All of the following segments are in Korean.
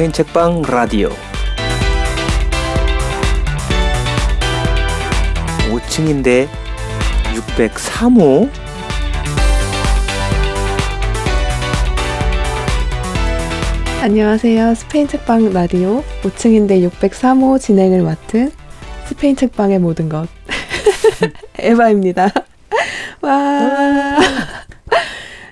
스페인 책방 라디오 5층인데 603호 안녕하세요. 스페인 책방 라디오 5층인데 603호 진행을 맡은 스페인 책방의 모든 것 에바입니다. 와.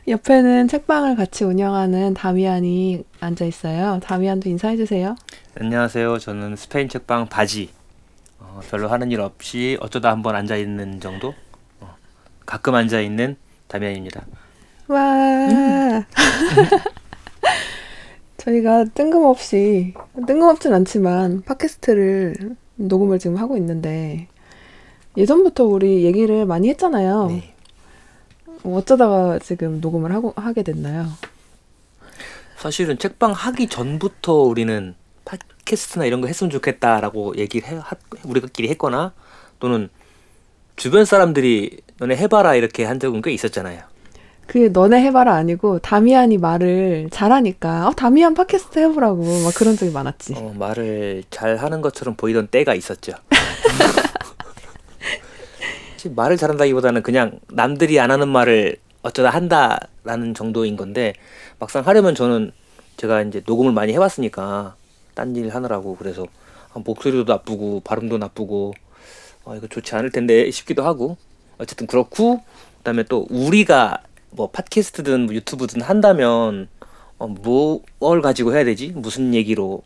옆에는 책방을 같이 운영하는 다미안이 앉아 있어요. 다미안도 인사해 주세요. 안녕하세요. 저는 스페인 책방 바지 어, 별로 하는 일 없이 어쩌다 한번 앉아 있는 정도 어, 가끔 앉아 있는 다미안입니다. 와. 저희가 뜬금없이 뜬금없진 않지만 팟캐스트를 녹음을 지금 하고 있는데 예전부터 우리 얘기를 많이 했잖아요. 네. 어쩌다가 지금 녹음을 하고 하게 됐나요? 사실은 책방 하기 전부터 우리는 팟캐스트나 이런 거 했으면 좋겠다라고 얘기를 해, 하, 우리끼리 했거나 또는 주변 사람들이 너네 해봐라 이렇게 한 적은 꽤 있었잖아요. 그게 너네 해봐라 아니고 다미안이 말을 잘하니까 어, 다미안 팟캐스트 해보라고 막 그런 적이 많았지. 어, 말을 잘 하는 것처럼 보이던 때가 있었죠. 말을 잘한다기보다는 그냥 남들이 안 하는 말을 어쩌다 한다라는 정도인 건데 막상 하려면 저는 제가 이제 녹음을 많이 해왔으니까 딴 일 하느라고 그래서 아, 목소리도 나쁘고 발음도 나쁘고 어, 이거 좋지 않을 텐데 싶기도 하고 어쨌든 그렇고 그다음에 또 우리가 뭐 팟캐스트든 뭐 유튜브든 한다면 어, 뭘 가지고 해야 되지? 무슨 얘기로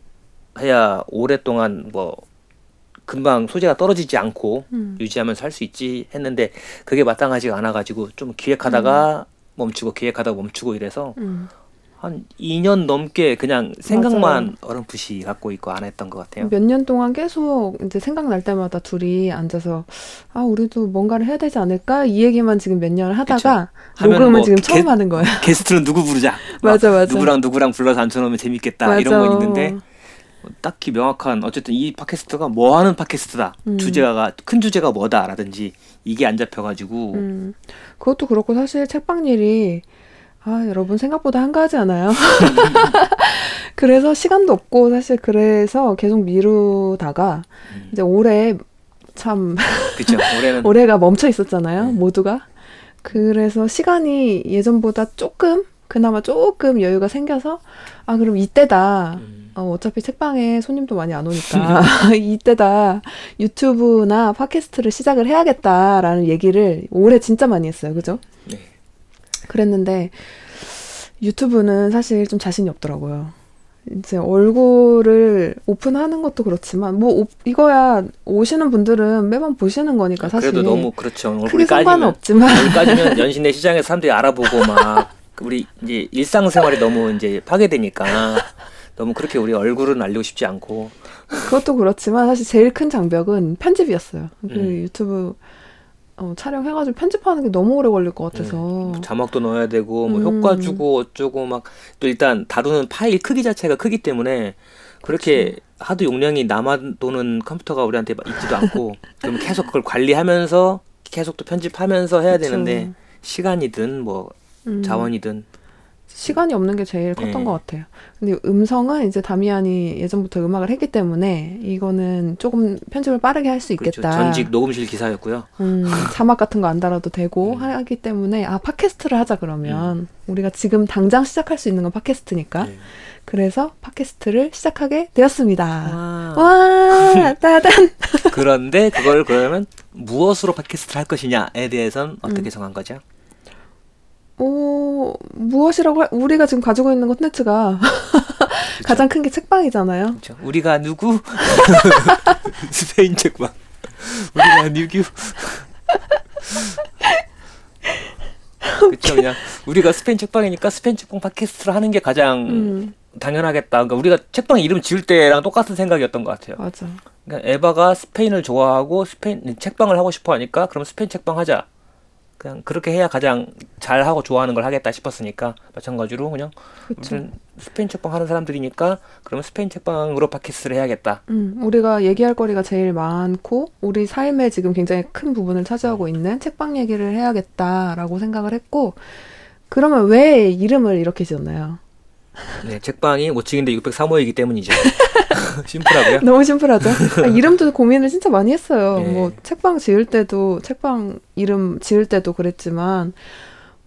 해야 오랫동안 뭐 금방 소재가 떨어지지 않고 음. 유지하면서 할 수 있지 했는데 그게 마땅하지가 않아가지고 좀 기획하다가 멈추고 기획하다가 멈추고 이래서 음. 한 2년 넘게 그냥 생각만 어렴풋이 갖고 있고 안 했던 것 같아요. 몇 년 동안 계속 이제 생각날 때마다 둘이 앉아서 아 우리도 뭔가를 해야 되지 않을까 이 얘기만 지금 몇 년을 하다가 녹음을 뭐 지금 게- 처음 하는 거야. 게스트는 누구 부르자. 맞아 막 맞아. 누구랑 누구랑 불러서 앉혀놓으면 재밌겠다 맞아. 이런 건 있는데 뭐 딱히 명확한 어쨌든 이 팟캐스트가 뭐 하는 팟캐스트다 음. 주제가 큰 주제가 뭐다라든지 이게 안 잡혀가지고 음, 그것도 그렇고 사실 책방 일이 아 여러분 생각보다 한가하지 않아요. 그래서 시간도 없고 사실 그래서 계속 미루다가 음, 이제 올해 참 그쵸 올해는 올해가 멈춰 있었잖아요 네. 모두가. 그래서 시간이 예전보다 조금 그나마 조금 여유가 생겨서 아 그럼 이때다. 음, 어, 어차피 책방에 손님도 많이 안 오니까 이때다 유튜브나 팟캐스트를 시작을 해야겠다라는 얘기를 올해 진짜 많이 했어요. 그죠? 네. 그랬는데 유튜브는 사실 좀 자신이 없더라고요. 이제 얼굴을 오픈하는 것도 그렇지만 뭐 오- 이거야 오시는 분들은 매번 보시는 거니까 사실 그래도 너무 그렇죠 얼굴이 상관은 없지만 까지면 연신내 시장에 서 사람들이 알아보고 막 우리 이제 일상생활이 너무 이제 파괴되니까 너무 그렇게 우리 얼굴은 알리고 싶지 않고 그것도 그렇지만 사실 제일 큰 장벽은 편집이었어요. 그 음. 유튜브 어, 촬영해가지고 편집하는 게 너무 오래 걸릴 것 같아서 뭐 자막도 넣어야 되고 뭐 음. 효과 주고 어쩌고 막 또 일단 다루는 파일 크기 자체가 크기 때문에 그렇게 하도 용량이 남아도는 컴퓨터가 우리한테 막 있지도 않고 그럼 계속 그걸 관리하면서 계속 또 편집하면서 해야 그쵸. 되는데 시간이든 뭐 음, 자원이든 시간이 없는 게 제일 컸던 네. 것 같아요. 근데 음성은 이제 다미안이 예전부터 음악을 했기 때문에 이거는 조금 편집을 빠르게 할수 그렇죠. 있겠다. 전직 녹음실 기사였고요. 음, 자막 같은 거 안 달아도 되고 음. 하기 때문에 아 팟캐스트를 하자 그러면 우리가 지금 당장 시작할 수 있는 건 팟캐스트니까 네. 그래서 팟캐스트를 시작하게 되었습니다. 아. 와 따단 그런데 그걸 그러면 무엇으로 팟캐스트를 할 것이냐에 대해서는 어떻게 음. 정한 거죠? 오 무엇이라고 할, 우리가 지금 가지고 있는 콘텐츠가 가장 큰 게 책방이잖아요. 그렇죠. 우리가 누구? 스페인 책방. 우리가 누구? 그렇죠. 그냥 우리가 스페인 책방이니까 스페인 책방 팟캐스트를 하는 게 가장 음 당연하겠다. 그러니까 우리가 책방 이름 지을 때랑 똑같은 생각이었던 것 같아요. 맞아. 그러니까 에바가 스페인을 좋아하고 스페인 책방을 하고 싶어 하니까 그럼 스페인 책방 하자. 그냥 그렇게 해야 가장 잘하고 좋아하는 걸 하겠다 싶었으니까 마찬가지로 그냥 스페인 책방 하는 사람들이니까 그러면 스페인 책방으로 팟캐스트를 해야겠다. 음, 우리가 얘기할 거리가 제일 많고 우리 삶에 지금 굉장히 큰 부분을 차지하고 있는 책방 얘기를 해야겠다라고 생각을 했고 그러면 왜 이름을 이렇게 지었나요? 네, 책방이 5층인데 603호이기 때문이죠. 심플하고요. 너무 심플하죠. 아, 이름도 고민을 진짜 많이 했어요. 네. 뭐 책방 지을 때도 책방 이름 지을 때도 그랬지만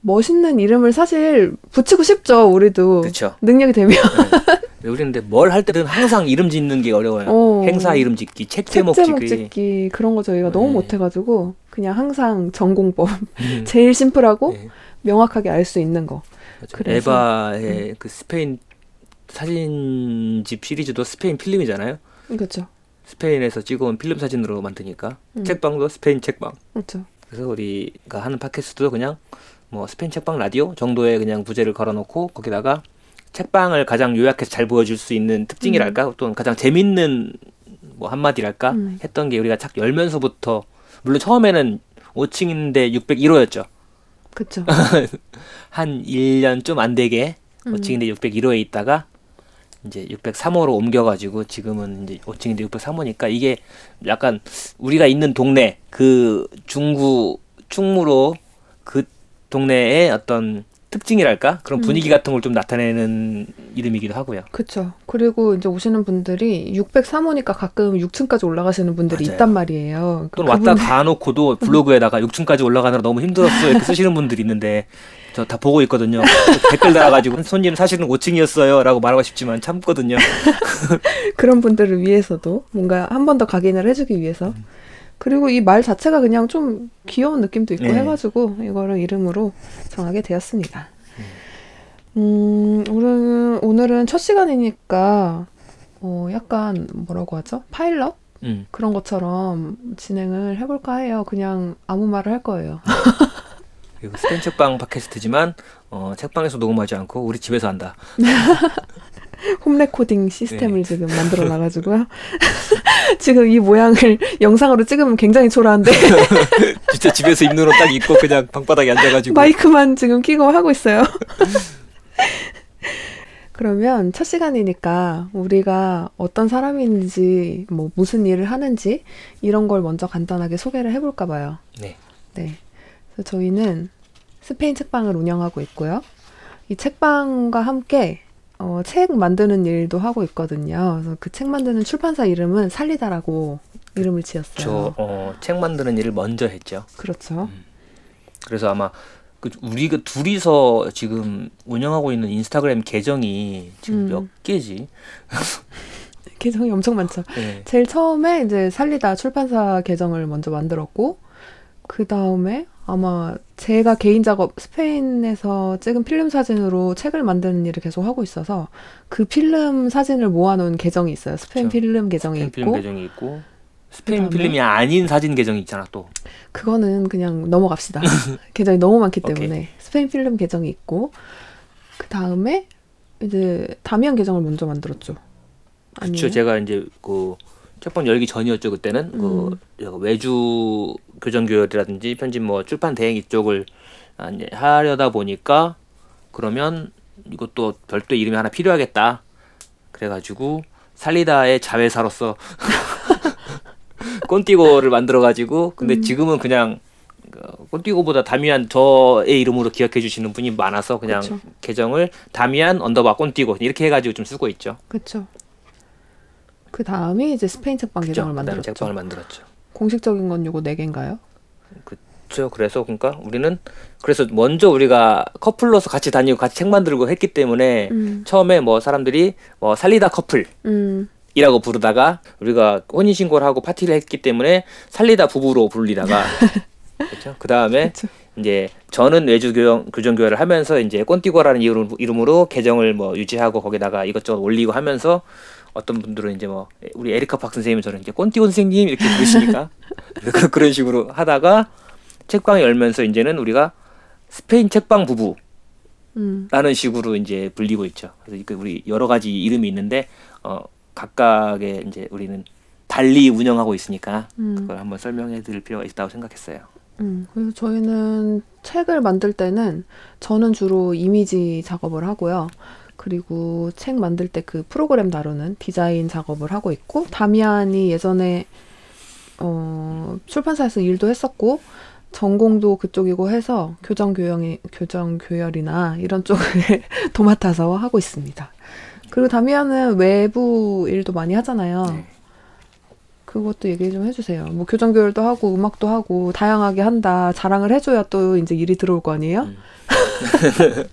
멋있는 이름을 사실 붙이고 싶죠. 우리도 그렇죠. 능력이 되면 네. 우리는 근데 뭘 할 때든 항상 이름 짓는 게 어려워요. 어. 행사 이름 짓기, 책책 제목 제목 짓기. 짓기 그런 거 저희가 너무 네. 못해가지고 그냥 항상 전공법 음. 제일 심플하고 네. 명확하게 알 수 있는 거. 그래서- 에바의 그 스페인 사진집 시리즈도 스페인 필름이잖아요. 그렇죠. 스페인에서 찍어온 필름 사진으로 만드니까 음. 책방도 스페인 책방. 그렇죠. 그래서 우리가 하는 팟캐스트도 그냥 뭐 스페인 책방 라디오 정도의 그냥 부제를 걸어놓고 거기다가 책방을 가장 요약해서 잘 보여줄 수 있는 특징이랄까 또는 가장 재밌는 뭐 한마디랄까 음. 했던 게 우리가 착 열면서부터 물론 처음에는 5층인데 601호였죠. 그렇죠. 한 1년 좀 안 되게 음. 5층인데 601호에 있다가 이제 603호로 옮겨가지고 지금은 이제 5층인데 603호니까 이게 약간 우리가 있는 동네 그 중구 충무로 그 동네의 어떤 특징이랄까 그런 분위기 같은 걸 좀 나타내는 이름이기도 하고요. 그렇죠. 그리고 이제 오시는 분들이 603호니까 가끔 6층까지 올라가시는 분들이 맞아요. 있단 말이에요. 또는 왔다 그분들- 가놓고도 블로그에다가 6층까지 올라가느라 너무 힘들었어 이렇게 쓰시는 분들이 있는데 저 다 보고 있거든요. 댓글 달아가지고 손님 사실은 5층이었어요라고 말하고 싶지만 참거든요. 그런 분들을 위해서도 뭔가 한 번 더 각인을 해주기 위해서 음. 그리고 이 말 자체가 그냥 좀 귀여운 느낌도 있고 네. 해가지고 이거를 이름으로 정하게 되었습니다. 음, 오늘은, 오늘은 첫 시간이니까 어, 약간 뭐라고 하죠? 파일럿? 음. 그런 것처럼 진행을 해볼까 해요. 그냥 아무 말을 할 거예요. 그리고 스페인 책방 팟캐스트지만 어, 책방에서 녹음하지 않고 우리 집에서 한다. 홈 레코딩 시스템을 네. 지금 만들어 놔가지고요. 지금 이 모양을 영상으로 찍으면 굉장히 초라한데 진짜 집에서 입는 옷 딱 입고 그냥 방바닥에 앉아가지고 마이크만 지금 끼고 하고 있어요. 그러면 첫 시간이니까 우리가 어떤 사람인지 뭐 무슨 일을 하는지 이런 걸 먼저 간단하게 소개를 해볼까 봐요. 네. 네. 저희는 스페인 책방을 운영하고 있고요. 이 책방과 함께 어, 책 만드는 일도 하고 있거든요. 그래서 그 책 만드는 출판사 이름은 살리다라고 이름을 지었어요. 저 어, 책 만드는 일을 먼저 했죠. 그렇죠. 그래서 아마 그 우리가 둘이서 지금 운영하고 있는 인스타그램 계정이 지금 음. 몇 개지? 계정이 엄청 많죠. 네. 제일 처음에 이제 살리다 출판사 계정을 먼저 만들었고 그 다음에 아마 제가 개인 작업 스페인에서 찍은 필름 사진으로 책을 만드는 일을 계속 하고 있어서 그 필름 사진을 모아놓은 계정이 있어요. 스페인 그렇죠. 필름 계정이 스페인 필름 있고 계정이 있고 스페인? 필름이 아닌 사진 계정이 있잖아 또. 그거는 그냥 넘어갑시다. 계정이 너무 많기 오케이. 때문에 스페인 필름 계정이 있고 그 다음에 이제 다미안 계정을 먼저 만들었죠. 그렇죠. 아니에요? 제가 이제 그 책방 열기 전이었죠 그때는 음. 그 외주 교정 교열이라든지 편집 뭐 출판 대행 이쪽을 하려다 보니까 그러면 이것도 별도 이름이 하나 필요하겠다. 그래가지고 살리다의 자회사로서 꼰띠고를 만들어가지고 근데 음. 지금은 그냥 그 꼰띠고보다 다미안 저의 이름으로 기억해 주시는 분이 많아서 그냥 그쵸. 계정을 다미안 언더바 꼰띠고 이렇게 해가지고 좀 쓰고 있죠. 그렇죠. 그 다음이 이제 스페인 책방? 계정을 만들었죠. 책방을 만들었죠. 공식적인 건 요거 네 개인가요? 그렇죠. 그래서 그러니까 우리는 그래서 먼저 우리가 커플로서 같이 다니고 같이 책 만들고 했기 때문에 음. 처음에 뭐 사람들이 뭐 살리다 커플이라고 음. 부르다가 우리가 혼인 신고를 하고 파티를 했기 때문에 살리다 부부로 불리다가 그렇죠. 그 다음에 그쵸. 이제 저는 외주 교정 교정 교회를 하면서 이제 꼰띠고라는 이름, 이름으로 계정을 뭐 유지하고 거기다가 이것저것 올리고 하면서 어떤 분들은 이제 뭐 우리 에리카 박 선생님은 저는 이제 꼰띠고 선생님 이렇게 부르시니까 그- 그런 식으로 하다가 책방을 열면서 이제는 우리가 스페인 책방 부부 라는 음. 식으로 이제 불리고 있죠. 그래서 그 우리 여러 가지 이름이 있는데 어 각각의 이제 우리는 달리 운영하고 있으니까 음. 그걸 한번 설명해 드릴 필요가 있다고 생각했어요. 음. 그래서 저희는 책을 만들 때는 저는 주로 이미지 작업을 하고요. 그리고 책 만들 때 그 프로그램 다루는 디자인 작업을 하고 있고 다미안이 예전에 어, 출판사에서 일도 했었고 전공도 그쪽이고 해서 교정 교양이 교정 교열이나 이런 쪽을 도맡아서 하고 있습니다. 그리고 다미아는 외부 일도 많이 하잖아요. 네. 그것도 얘기 좀 해주세요. 뭐 교정 교열도 하고 음악도 하고 다양하게 한다. 자랑을 해줘야 또 이제 일이 들어올 거 아니에요? 음.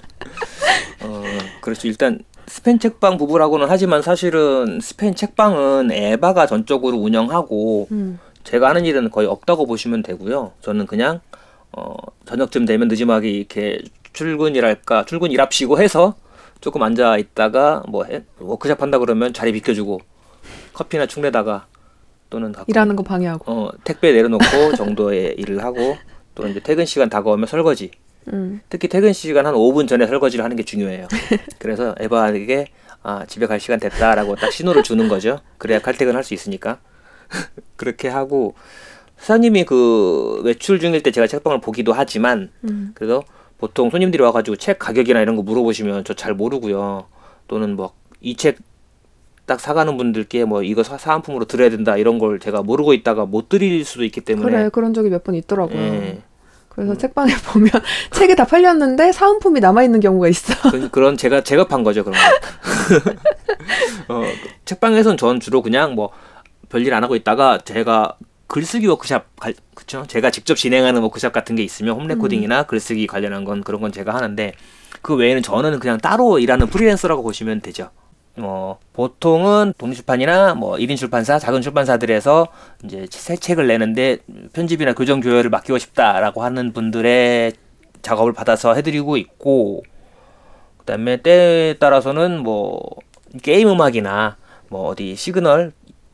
어, 그렇죠. 일단 스페인 책방 부부라고는 하지만 사실은 스페인 책방은 에바가 전적으로 운영하고 음. 제가 하는 일은 거의 없다고 보시면 되고요. 저는 그냥 어, 저녁쯤 되면 늦지막이 이렇게 출근이랄까 출근 일합시고 해서 조금 앉아 있다가 뭐 해- 워크샵 한다 그러면 자리 비켜주고 커피나 충내다가 또는 가끔 일하는 거 방해하고. 어, 택배 내려놓고 정도의 일을 하고 또 이제 퇴근 시간 다가오면 설거지 음. 특히 퇴근 시간 한 5분 전에 설거지를 하는 게 중요해요. 그래서 에바에게 아, 집에 갈 시간 됐다라고 딱 신호를 주는 거죠. 그래야 칼퇴근 할 수 있으니까. 그렇게 하고 사장님이 그 외출 중일 때 제가 책방을 보기도 하지만 음. 그래서 보통 손님들이 와가지고 책 가격이나 이런 거 물어보시면 저 잘 모르고요. 또는 뭐 이 책 딱 사가는 분들께 뭐 이거 사, 사은품으로 드려야 된다 이런 걸 제가 모르고 있다가 못 드릴 수도 있기 때문에 그래 그런 적이 몇 번 있더라고요. 예. 그래서 책방에 보면 책이 다 팔렸는데 사은품이 남아 있는 경우가 있어. 그, 그런 제가 제급한 거죠 그런 거. 어, 책방에서는 전 주로 그냥 뭐 별일 안 하고 있다가 제가 글쓰기 워크샵 갈- 그쵸? 제가 직접 진행하는 워크샵 같은 게 있으면 홈 레코딩이나 글쓰기 관련한 건 그런 건 제가 하는데 그 외에는 저는 그냥 따로 일하는 프리랜서라고 보시면 되죠. 어, 보통은 독립출판이나 뭐 1인 출판사, 작은 출판사들에서 이제 새 책을 내는데 편집이나 교정 교열을 맡기고 싶다라고 하는 분들의 작업을 받아서 해드리고 있고 그 다음에 때에 따라서는 뭐 게임 음악이나 뭐 어디 시그널이나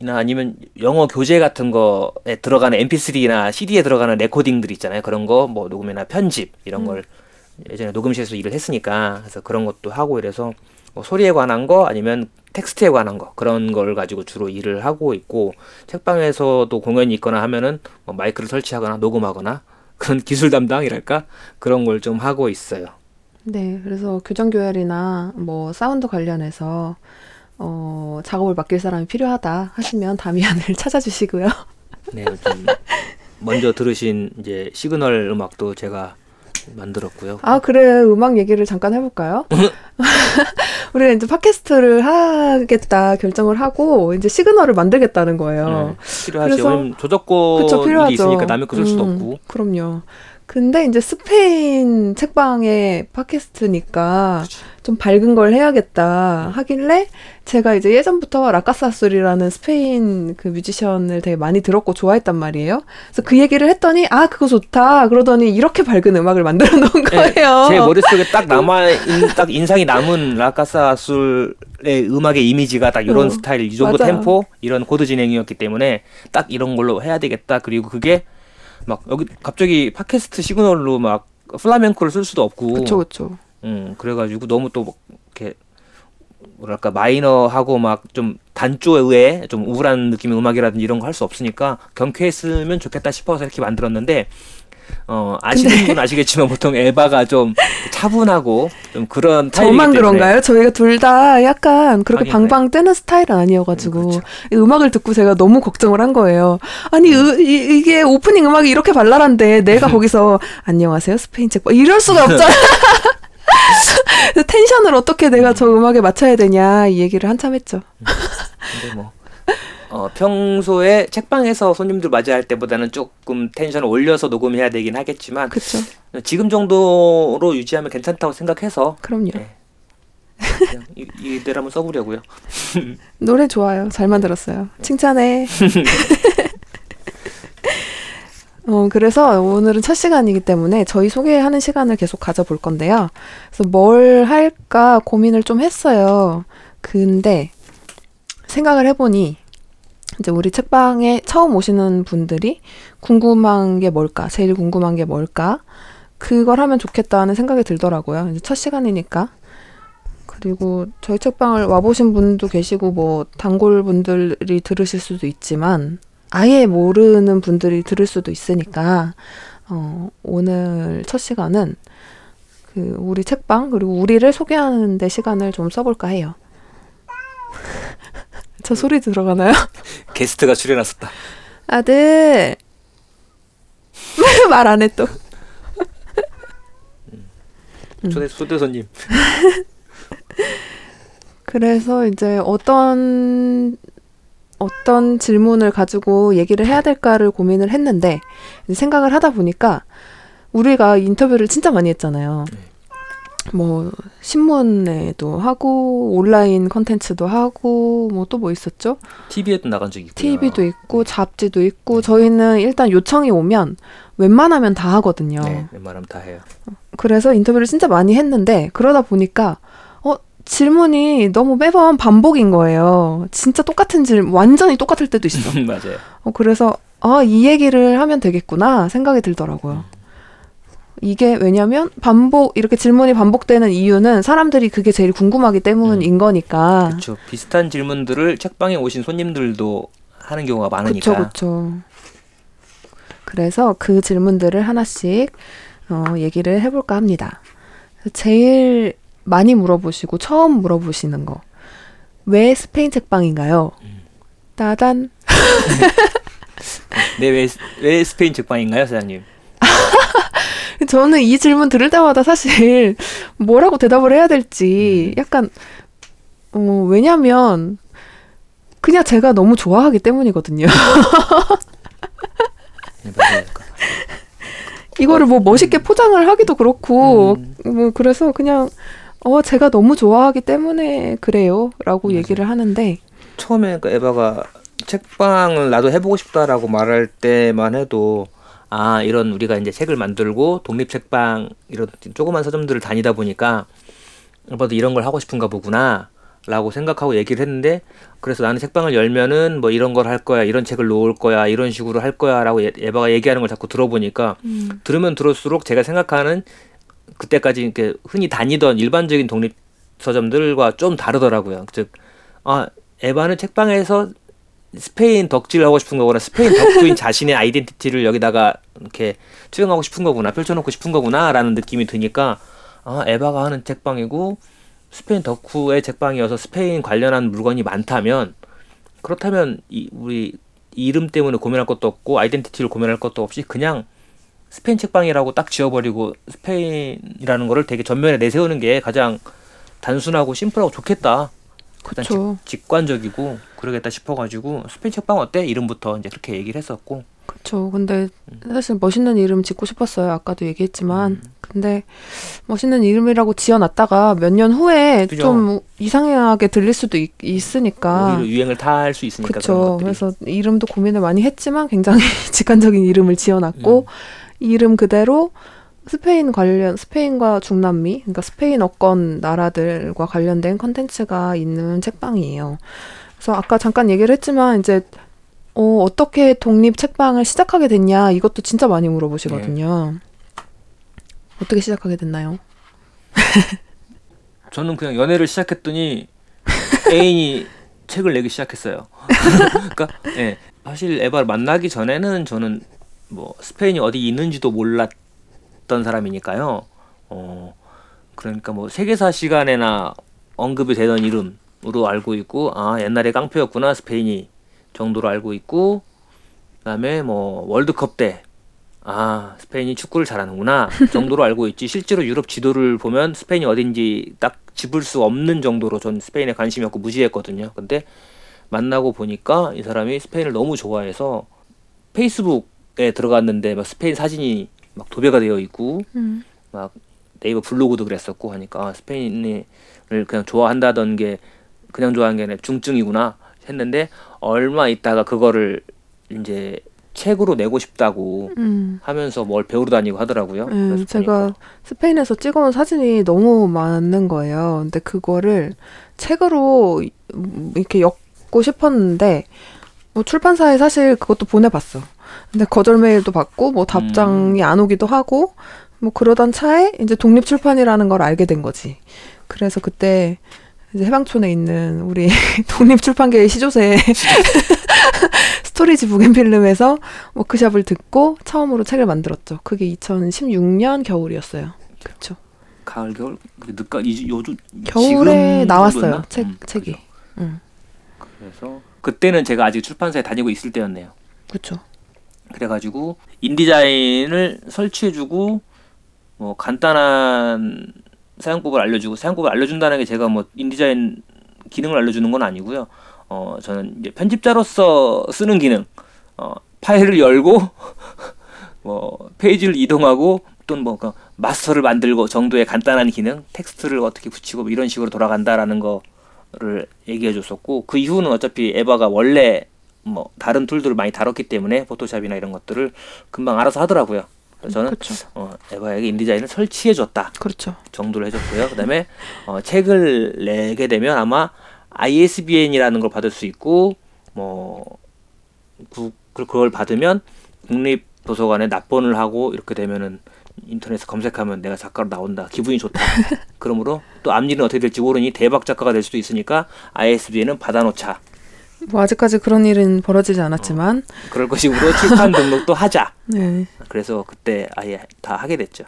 아니면 영어 교재 같은 거에 들어가는 MP3나 CD에 들어가는 레코딩들 있잖아요. 그런 거 뭐 녹음이나 편집 이런 걸 예전에 녹음실에서 일을 했으니까 그래서 그런 것도 하고 이래서 뭐 소리에 관한 거 아니면 텍스트에 관한 거 그런 걸 가지고 주로 일을 하고 있고 책방에서도 공연이 있거나 하면은 뭐 마이크를 설치하거나 녹음하거나 그런 기술 담당이랄까 그런 걸 좀 하고 있어요. 네, 그래서 교정 교열이나 뭐 사운드 관련해서 어, 작업을 맡길 사람이 필요하다 하시면 다미안을 찾아주시고요. 네, 좀 먼저 들으신 이제 시그널 음악도 제가 만들었고요. 아, 그래. 음악 얘기를 잠깐 해볼까요? 우리가 이제 팟캐스트를 하겠다 결정을 하고 이제 시그널을 만들겠다는 거예요. 네, 필요하죠. 그래서- 저작권이 그쵸, 필요하죠. 있으니까 남의 거 쓸 수도 음, 없고. 그럼요. 근데 이제 스페인 책방의 팟캐스트니까 좀 밝은 걸 해야겠다 음. 하길래 제가 이제 예전부터 La Casa Azul이라는 스페인 그 뮤지션을 되게 많이 들었고 좋아했단 말이에요. 그래서 그 얘기를 했더니 아 그거 좋다 그러더니 이렇게 밝은 음악을 만들어 놓은 네, 거예요. 제 머릿속에 딱 남아 인, 딱 인상이 남은 La Casa Azul의 음악의 이미지가 딱 이런 어, 스타일, 이 정도 맞아. 템포, 이런 코드 진행이었기 때문에 딱 이런 걸로 해야 되겠다. 그리고 그게 막 여기 갑자기 팟캐스트 시그널로 막 플라멩코를 쓸 수도 없고 그쵸 그쵸. 음, 그래가지고 너무 또막 이렇게 뭐랄까 마이너하고 막 좀 단조의 좀 우울한 느낌의 음악이라든지 이런 거 할 수 없으니까 경쾌했으면 좋겠다 싶어서 이렇게 만들었는데 어 아시는 분 아시겠지만 보통 에바가 좀 차분하고 좀 그런 저만 그런가요? 저희가 둘 다 약간 그렇게 하긴 방방 뜨는 스타일은 아니어가지고 음, 그렇죠. 이 음악을 듣고 제가 너무 걱정을 한 거예요. 아니 으- 이, 이게 오프닝 음악이 이렇게 발랄한데 내가 거기서 안녕하세요 스페인 책 이럴 수가 없잖아. 텐션을 어떻게 내가 저 음악에 맞춰야 되냐 이 얘기를 한참 했죠. 근데 뭐 어, 평소에 책방에서 손님들 맞이할 때보다는 조금 텐션을 올려서 녹음해야 되긴 하겠지만 그쵸? 지금 정도로 유지하면 괜찮다고 생각해서 그럼요. 네. 그냥 이, 이대로 한번 써보려고요. 노래 좋아요. 잘 만들었어요. 칭찬해. 어, 그래서 오늘은 첫 시간이기 때문에 저희 소개하는 시간을 계속 가져볼 건데요. 그래서 뭘 할까 고민을 좀 했어요. 근데 생각을 해보니 이제 우리 책방에 처음 오시는 분들이 궁금한 게 뭘까? 제일 궁금한 게 뭘까? 그걸 하면 좋겠다는 생각이 들더라고요. 이제 첫 시간이니까. 그리고 저희 책방을 와보신 분도 계시고 뭐 단골 분들이 들으실 수도 있지만 아예 모르는 분들이 들을 수도 있으니까 어, 오늘 첫 시간은 그 우리 책방 그리고 우리를 소개하는데 시간을 좀 써볼까 해요. 저 소리 들어가나요? 게스트가 출연했었다. 아들 말 안 해 또. 음. 초대 초대 손님. 그래서 이제 어떤 어떤 질문을 가지고 얘기를 해야 될까를 고민을 했는데 생각을 하다 보니까 우리가 인터뷰를 진짜 많이 했잖아요. 뭐 신문에도 하고 온라인 컨텐츠도 하고 뭐 또 뭐 있었죠? TV에도 나간 적이 있고요. TV도 있고 잡지도 있고 저희는 일단 요청이 오면 웬만하면 다 하거든요. 네, 웬만하면 다 해요. 그래서 인터뷰를 진짜 많이 했는데 그러다 보니까 어 질문이 너무 매번 반복인 거예요. 진짜 똑같은 질문, 완전히 똑같을 때도 있어. 맞아요. 어, 그래서 아, 이 얘기를 하면 되겠구나 생각이 들더라고요. 이게 왜냐면 반복 이렇게 질문이 반복되는 이유는 사람들이 그게 제일 궁금하기 때문인 거니까. 그렇죠. 비슷한 질문들을 책방에 오신 손님들도 하는 경우가 많으니까. 그쵸. 그래서 그 질문들을 하나씩 어, 얘기를 해볼까 합니다. 제일 많이 물어보시고 처음 물어보시는 거. 왜 스페인 책방인가요? 따단. 네, 왜, 왜 스페인 책방인가요, 사장님? 저는 이 질문 들을 때마다 사실 뭐라고 대답을 해야 될지 약간, 어, 왜냐면 그냥 제가 너무 좋아하기 때문이거든요. 이거를 뭐 멋있게 포장을 하기도 그렇고 음. 뭐 그래서 그냥 어 제가 너무 좋아하기 때문에 그래요라고 맞아요. 얘기를 하는데 처음에 그 에바가 책방을 나도 해보고 싶다라고 말할 때만 해도 아 이런 우리가 이제 책을 만들고 독립 책방 이런 조그만 서점들을 다니다 보니까 에바도 이런 걸 하고 싶은가 보구나 라고 생각하고 얘기를 했는데 그래서 나는 책방을 열면은 뭐 이런 걸 할 거야 이런 책을 놓을 거야 이런 식으로 할 거야라고 에- 에바가 얘기하는 걸 자꾸 들어보니까 들으면 들을수록 제가 생각하는 그때까지 이렇게 흔히 다니던 일반적인 독립 서점들과 좀 다르더라고요. 즉, 아 에바는 책방에서 스페인 덕질을 하고 싶은 거구나, 스페인 덕후인 자신의 아이덴티티를 여기다가 이렇게 투영하고 싶은 거구나, 펼쳐놓고 싶은 거구나라는 느낌이 드니까 아 에바가 하는 책방이고 스페인 덕후의 책방이어서 스페인 관련한 물건이 많다면 그렇다면 이 우리 이름 때문에 고민할 것도 없고 아이덴티티를 고민할 것도 없이 그냥 스페인 책방이라고 딱 지어버리고 스페인이라는 거를 되게 전면에 내세우는 게 가장 단순하고 심플하고 좋겠다. 그쵸. 직, 직관적이고 그러겠다 싶어가지고 스페인 책방 어때? 이름부터 이제 그렇게 얘기를 했었고 그쵸 근데 사실 멋있는 이름 짓고 싶었어요 아까도 얘기했지만 음. 근데 멋있는 이름이라고 지어놨다가 몇 년 후에 그죠. 좀 이상하게 들릴 수도 있, 오히려 유행을 탈 수 있으니까 것들이 그래서 이름도 고민을 많이 했지만 굉장히 직관적인 이름을 지어놨고 음. 이름 그대로 스페인 관련 스페인과 중남미 그러니까 스페인어권 나라들과 관련된 컨텐츠가 있는 책방이에요. 그래서 아까 잠깐 얘기를 했지만 이제 어, 어떻게 독립 책방을 시작하게 됐냐 이것도 진짜 많이 물어보시거든요. 어떻게 시작하게 됐나요? 저는 그냥 연애를 시작했더니 애인이 책을 내기 시작했어요. 그러니까 예. 사실 에바를 만나기 전에는 저는 뭐 스페인이 어디 있는지도 몰랐 던 사람이니까요. 어 그러니까 뭐 세계사 시간에나 언급이 되던 이름으로 알고 있고 아 옛날에 깡패였구나 스페인이 정도로 알고 있고 그다음에 뭐 월드컵 때 아, 스페인이 축구를 잘하는구나 정도로 알고 있지. 실제로 유럽 지도를 보면 스페인이 어딘지 딱 짚을 수 없는 정도로 전 스페인에 관심이 없고 무지했거든요. 근데 만나고 보니까 이 사람이 스페인을 너무 좋아해서 페이스북에 들어갔는데 막 스페인 사진이 막 도배가 되어 있고 음. 막 네이버 블로그도 그랬었고 하니까 아, 스페인을 그냥 좋아한다던 게 그냥 좋아하는 게 아니라 중증이구나 했는데 얼마 있다가 그거를 이제 책으로 내고 싶다고 음. 하면서 뭘 배우러 다니고 하더라고요. 네, 그래서 제가 보니까. 스페인에서 찍어온 사진이 너무 많은 거예요. 근데 그거를 책으로 음, 이렇게 엮고 싶었는데 뭐 출판사에 사실 그것도 보내봤어. 근데 거절 메일도 받고 뭐 답장이 안 오기도 하고 뭐 그러던 차에 이제 독립 출판이라는 걸 알게 된 거지. 그래서 그때 이제 해방촌에 있는 우리 독립 출판계의 시조새 스토리지 북앤필름에서 워크샵을 듣고 처음으로 책을 만들었죠. 그게 2016년 겨울이었어요. 그렇죠. 가을 겨울 늦가 이 요즘 겨울에 나왔어요. 정도였나? 책 음, 책이. 응. 그래서 그때는 제가 아직 출판사에 다니고 있을 때였네요. 그렇죠. 그래가지고 인디자인을 설치해주고 뭐 간단한 사용법을 알려주고 사용법을 알려준다는 게 제가 뭐 인디자인 기능을 알려주는 건 아니고요. 어 저는 이제 편집자로서 쓰는 기능, 어 파일을 열고 뭐 페이지를 이동하고 또는 뭐 그 마스터를 만들고 정도의 간단한 기능, 텍스트를 어떻게 붙이고 뭐 이런 식으로 돌아간다라는 거를 얘기해 줬었고 그 이후는 어차피 에바가 원래 뭐 다른 툴들을 많이 다뤘기 때문에 포토샵이나 이런 것들을 금방 알아서 하더라고요. 그래서 저는 그렇죠. 어, 에바에게 인디자인을 설치해 줬다 그렇죠. 정도를 해줬고요. 그다음에 어, 책을 내게 되면 아마 ISBN이라는 걸 받을 수 있고 뭐 그, 그걸 받으면 국립 도서관에 납본을 하고 이렇게 되면은 인터넷에 검색하면 내가 작가로 나온다. 기분이 좋다. 그러므로 또 앞일은 어떻게 될지 모르니 대박 작가가 될 수도 있으니까 ISBN은 받아놓자. 뭐 아직까지 그런 일은 벌어지지 않았지만, 그럴 것이므로 출판 등록도 하자. 네. 그래서 그때 아예 다 하게 됐죠.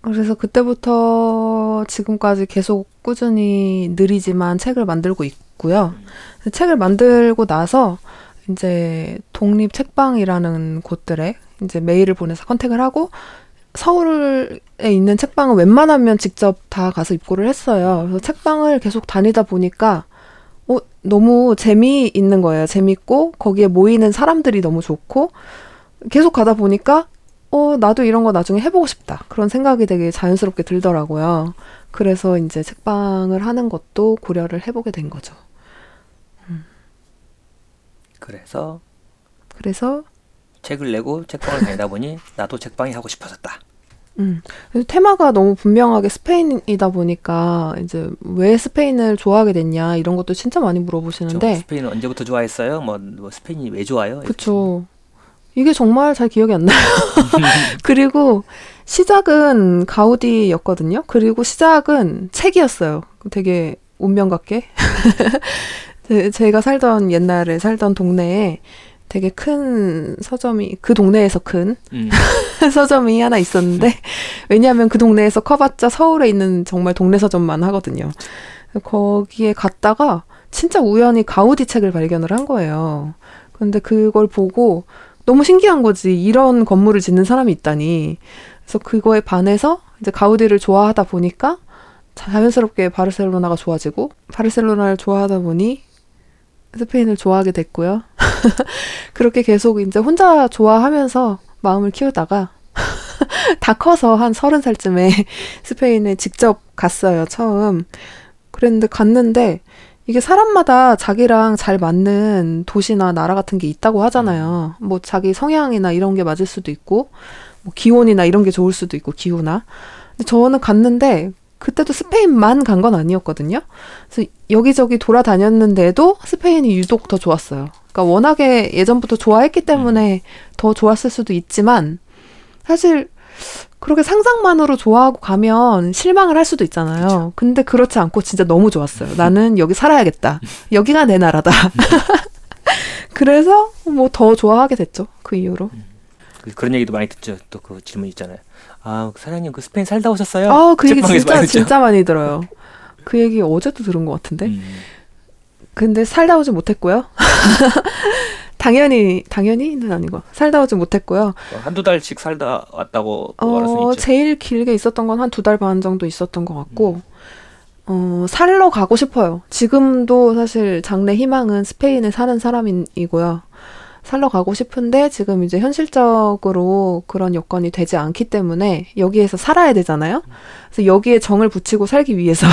그래서 그때부터 지금까지 계속 꾸준히 느리지만 책을 만들고 있고요. 그래서 책을 만들고 나서 이제 독립 책방이라는 곳들에 이제 메일을 보내서 컨택을 하고 서울에 있는 책방은 웬만하면 직접 다 가서 입고를 했어요. 그래서 책방을 계속 다니다 보니까 어, 너무 재미있는 거예요. 재밌고 거기에 모이는 사람들이 너무 좋고 계속 가다 보니까 어, 나도 이런 거 나중에 해보고 싶다. 그런 생각이 되게 자연스럽게 들더라고요. 그래서 이제 책방을 하는 것도 고려를 해보게 된 거죠. 그래서 그래서, 책을 내고 책방을 다니다 보니 나도 책방이 하고 싶어졌다. 음. 테마가 너무 분명하게 스페인이다 보니까 이제 왜 스페인을 좋아하게 됐냐 이런 것도 진짜 많이 저 물어보시는데, 스페인은 언제부터 좋아했어요? 뭐, 뭐 스페인이 왜 좋아요? 그쵸. 이게 정말 잘 기억이 안 나요. 그리고 시작은 가우디였거든요. 그리고 시작은 책이었어요. 되게 운명 같게. 제- 제가 살던 옛날에 살던 동네에 되게 큰 서점이 그 동네에서 큰 음, 서점이 하나 있었는데 왜냐하면 그 동네에서 커봤자 서울에 있는 정말 동네 서점만 하거든요. 거기에 갔다가 진짜 우연히 가우디 책을 발견을 한 거예요. 근데 그걸 보고 너무 신기한 거지. 이런 건물을 짓는 사람이 있다니. 그래서 그거에 반해서 이제 가우디를 좋아하다 보니까 자연스럽게 바르셀로나가 좋아지고 바르셀로나를 좋아하다 보니 스페인을 좋아하게 됐고요. 그렇게 계속 이제 혼자 좋아하면서 마음을 키우다가 다 커서 한 서른 살쯤에 스페인에 직접 갔어요, 처음. 그랬는데 갔는데 이게 사람마다 자기랑 잘 맞는 도시나 나라 같은 게 있다고 하잖아요. 뭐 자기 성향이나 이런 게 맞을 수도 있고, 뭐 기온이나 이런 게 좋을 수도 있고, 기후나. 근데 저는 갔는데 그때도 스페인만 간 건 아니었거든요. 그래서 여기저기 돌아다녔는데도 스페인이 유독 더 좋았어요. 그러니까 워낙에 예전부터 좋아했기 때문에 더 좋았을 수도 있지만 사실 그렇게 상상만으로 좋아하고 가면 실망을 할 수도 있잖아요. 근데 그렇지 않고 진짜 너무 좋았어요. 나는 여기 살아야겠다. 여기가 내 나라다. 그래서 뭐 더 좋아하게 됐죠. 그 이후로. 그- 그런 얘기도 많이 듣죠. 또 그 질문 있잖아요. 아 사장님 그 스페인 살다 오셨어요? 아, 그 얘기 진짜 많이. 진짜 많이 들어요. 그 얘기 어제도 들은 것 같은데. 음, 근데 살다 오지 못했고요. 당연히 당연히는 아니고 살다 오지 못했고요. 뭐 한두 달씩 살다 왔다고 말할 수 어, 있죠. 제일 길게 있었던 건 한 두 달 반 정도 있었던 것 같고, 어, 살러 가고 싶어요. 지금도 사실 장래 희망은 스페인에 사는 사람이고요. 살러 가고 싶은데 지금 이제 현실적으로 그런 여건이 되지 않기 때문에 여기에서 살아야 되잖아요. 그래서 여기에 정을 붙이고 살기 위해서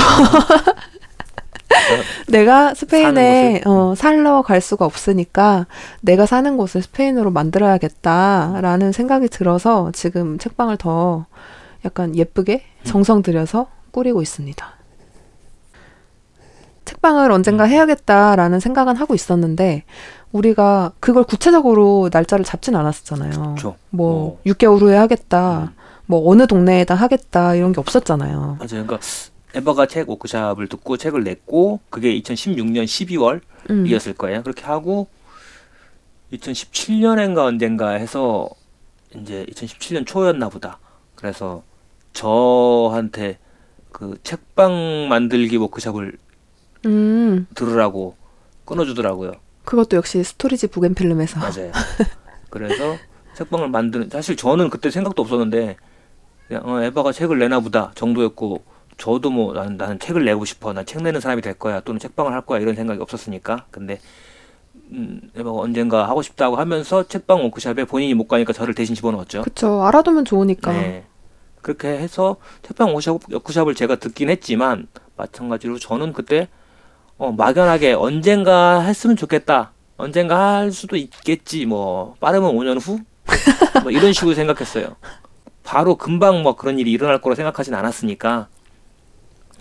내가 스페인에? 어, 살러 갈 수가 없으니까 내가 사는 곳을 스페인으로 만들어야겠다라는 생각이 들어서 지금 책방을 더 약간 예쁘게 정성 들여서 꾸리고 있습니다. 책방을 언젠가 해야겠다라는 생각은 하고 있었는데 우리가 그걸 구체적으로 날짜를 잡진 않았었잖아요. 뭐 어. 6개월 후에 하겠다. 음. 뭐 어느 동네에다 하겠다 이런 게 없었잖아요. 맞아요. 그러니까 에버가 책 워크샵을 듣고 책을 냈고 그게 2016년 12월 음. 이었을 거예요. 그렇게 하고 2017년인가 언젠가 해서 이제 2017년 초였나 보다. 그래서 저한테 그 책방 만들기 워크샵을 음. 들으라고 끊어주더라고요. 그것도 역시 스토리지 북앤필름에서 맞아요. 그래서 책방을 만드는 사실 저는 그때 생각도 없었는데 그냥 어, 에바가 책을 내나 보다 정도였고 저도 뭐 나는, 나는 책을 내고 싶어 난 책 내는 사람이 될 거야 또는 책방을 할 거야 이런 생각이 없었으니까 근데 음, 에바가 언젠가 하고 싶다고 하면서 책방 워크샵에 본인이 못 가니까 저를 대신 집어넣었죠. 그쵸. 알아두면 좋으니까. 네. 그렇게 해서 책방 워크샵, 워크샵을 제가 듣긴 했지만 마찬가지로 저는 그때 어, 막연하게 언젠가 했으면 좋겠다. 언젠가 할 수도 있겠지. 뭐 빠르면 5년 후? 뭐 이런 식으로 생각했어요. 바로 금방 뭐 그런 일이 일어날 거라 생각하진 않았으니까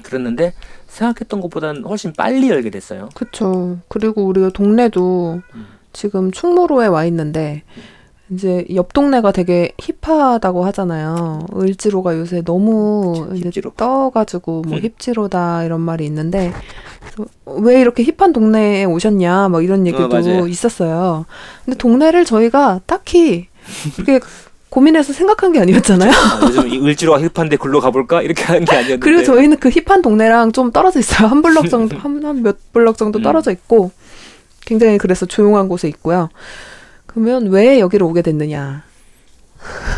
그랬는데 생각했던 것보다는 훨씬 빨리 열게 됐어요. 그쵸. 그리고 우리가 동네도 음. 지금 충무로에 와 있는데 이제 옆 동네가 되게 힙하다고 하잖아요. 을지로가 요새 너무 이제. 떠가지고 뭐 음. 힙지로다 이런 말이 있는데 왜 이렇게 힙한 동네에 오셨냐 뭐 이런 얘기도 맞아요. 있었어요. 근데 동네를 저희가 딱히 이렇게 고민해서 생각한 게 아니었잖아요. 아, 요즘 이 을지로가 힙한데 글로 가볼까 이렇게 하는 게 아니었는데. 그리고 저희는 그 힙한 동네랑 좀 떨어져 있어요. 한 블럭 정도, 한, 한몇 블럭 정도 음. 떨어져 있고, 굉장히 그래서 조용한 곳에 있고요. 그러면 왜 여기로 오게 됐느냐?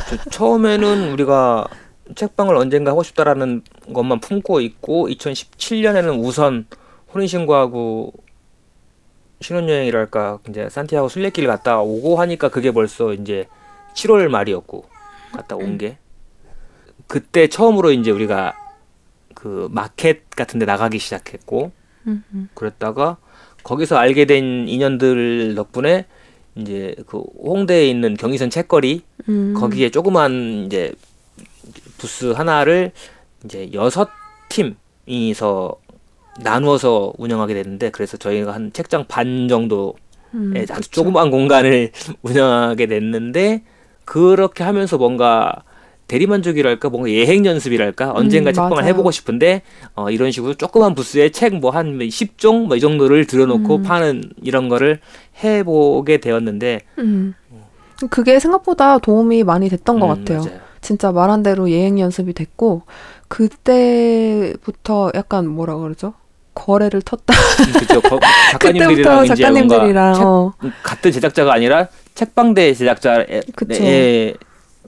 저- 처음에는 우리가 책방을 언젠가 하고 싶다라는 것만 품고 있고 2017년에는 우선 혼인 신고하고 신혼여행이랄까 이제 산티아고 순례길 갔다 오고 하니까 그게 벌써 이제 7월 말이었고 갔다 온 게 그때 처음으로 이제 우리가 그 마켓 같은 데 나가기 시작했고 그랬다가 거기서 알게 된 인연들 덕분에 이제 그 홍대에 있는 경의선 책거리 음, 거기에 조그만 이제 부스 하나를 이제 여섯 팀이서 나누어서 운영하게 됐는데 그래서 저희가 한 책장 반 정도의 음, 네, 아주. 조그만 공간을 운영하게 됐는데 그렇게 하면서 뭔가 대리만족이랄까 뭔가 예행 연습이랄까 언젠가 음, 책방을 맞아요. 해보고 싶은데 어, 이런 식으로 조그만 부스에 책 뭐 한 10종 뭐 이 정도를 들여놓고 음. 파는 이런 거를 해보게 되었는데 음. 그게 생각보다 도움이 많이 됐던 것 음, 같아요. 맞아요. 진짜 말한 대로 예행 연습이 됐고, 그때부터 약간 뭐라 그러죠? 거래를 텄다. 음. 거- 작가님들이랑 뭔가 어, 책, 같은 제작자가 아니라 책방대 제작자의 그쵸. 의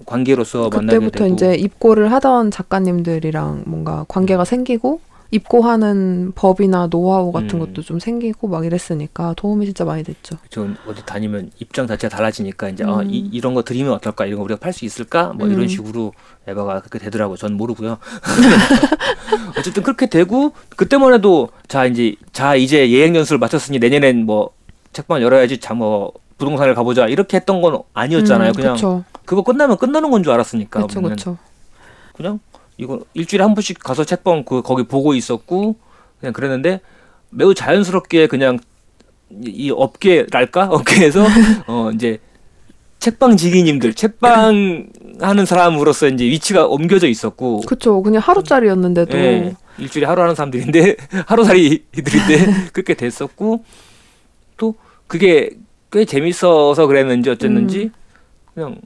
관계로서 만나게 되고 이제 입고를 하던 작가님들이랑 뭔가 관계가 생기고 입고하는 법이나 노하우 같은 음. 것도 좀 생기고 막 이랬으니까 도움이 진짜 많이 됐죠. 저 어디 다니면 입장 자체가 달라지니까 이제 어, 음. 이, 이런 거 드리면 어떨까 이런 거 우리가 팔 수 있을까 뭐 이런 음. 식으로 에바가 그렇게 되더라고요. 전 모르고요. 어쨌든 그렇게 되고 그때만 해도 자 이제 자 이제 예행 연수를 마쳤으니 내년엔 뭐 책방 열어야지 자뭐 부동산을 가보자 이렇게 했던 건 아니었잖아요. 음, 그냥 그쵸, 그거 끝나면 끝나는 건 줄 알았으니까 그쵸. 그쵸. 그냥 이거 일주일에 한 번씩 가서 책방 그 거기 보고 있었고 그냥 그랬는데 매우 자연스럽게 그냥 이, 이 업계랄까 업계에서 어 이제 책방 지기님들 책방 하는 사람으로서 이제 위치가 옮겨져 있었고 그쵸. 그냥 하루짜리였는데도 예, 일주일에 하루 하는 사람들인데 하루살이들인데 그렇게 됐었고 또 그게 꽤 재밌어서 그랬는지 어쨌는지 음. 그냥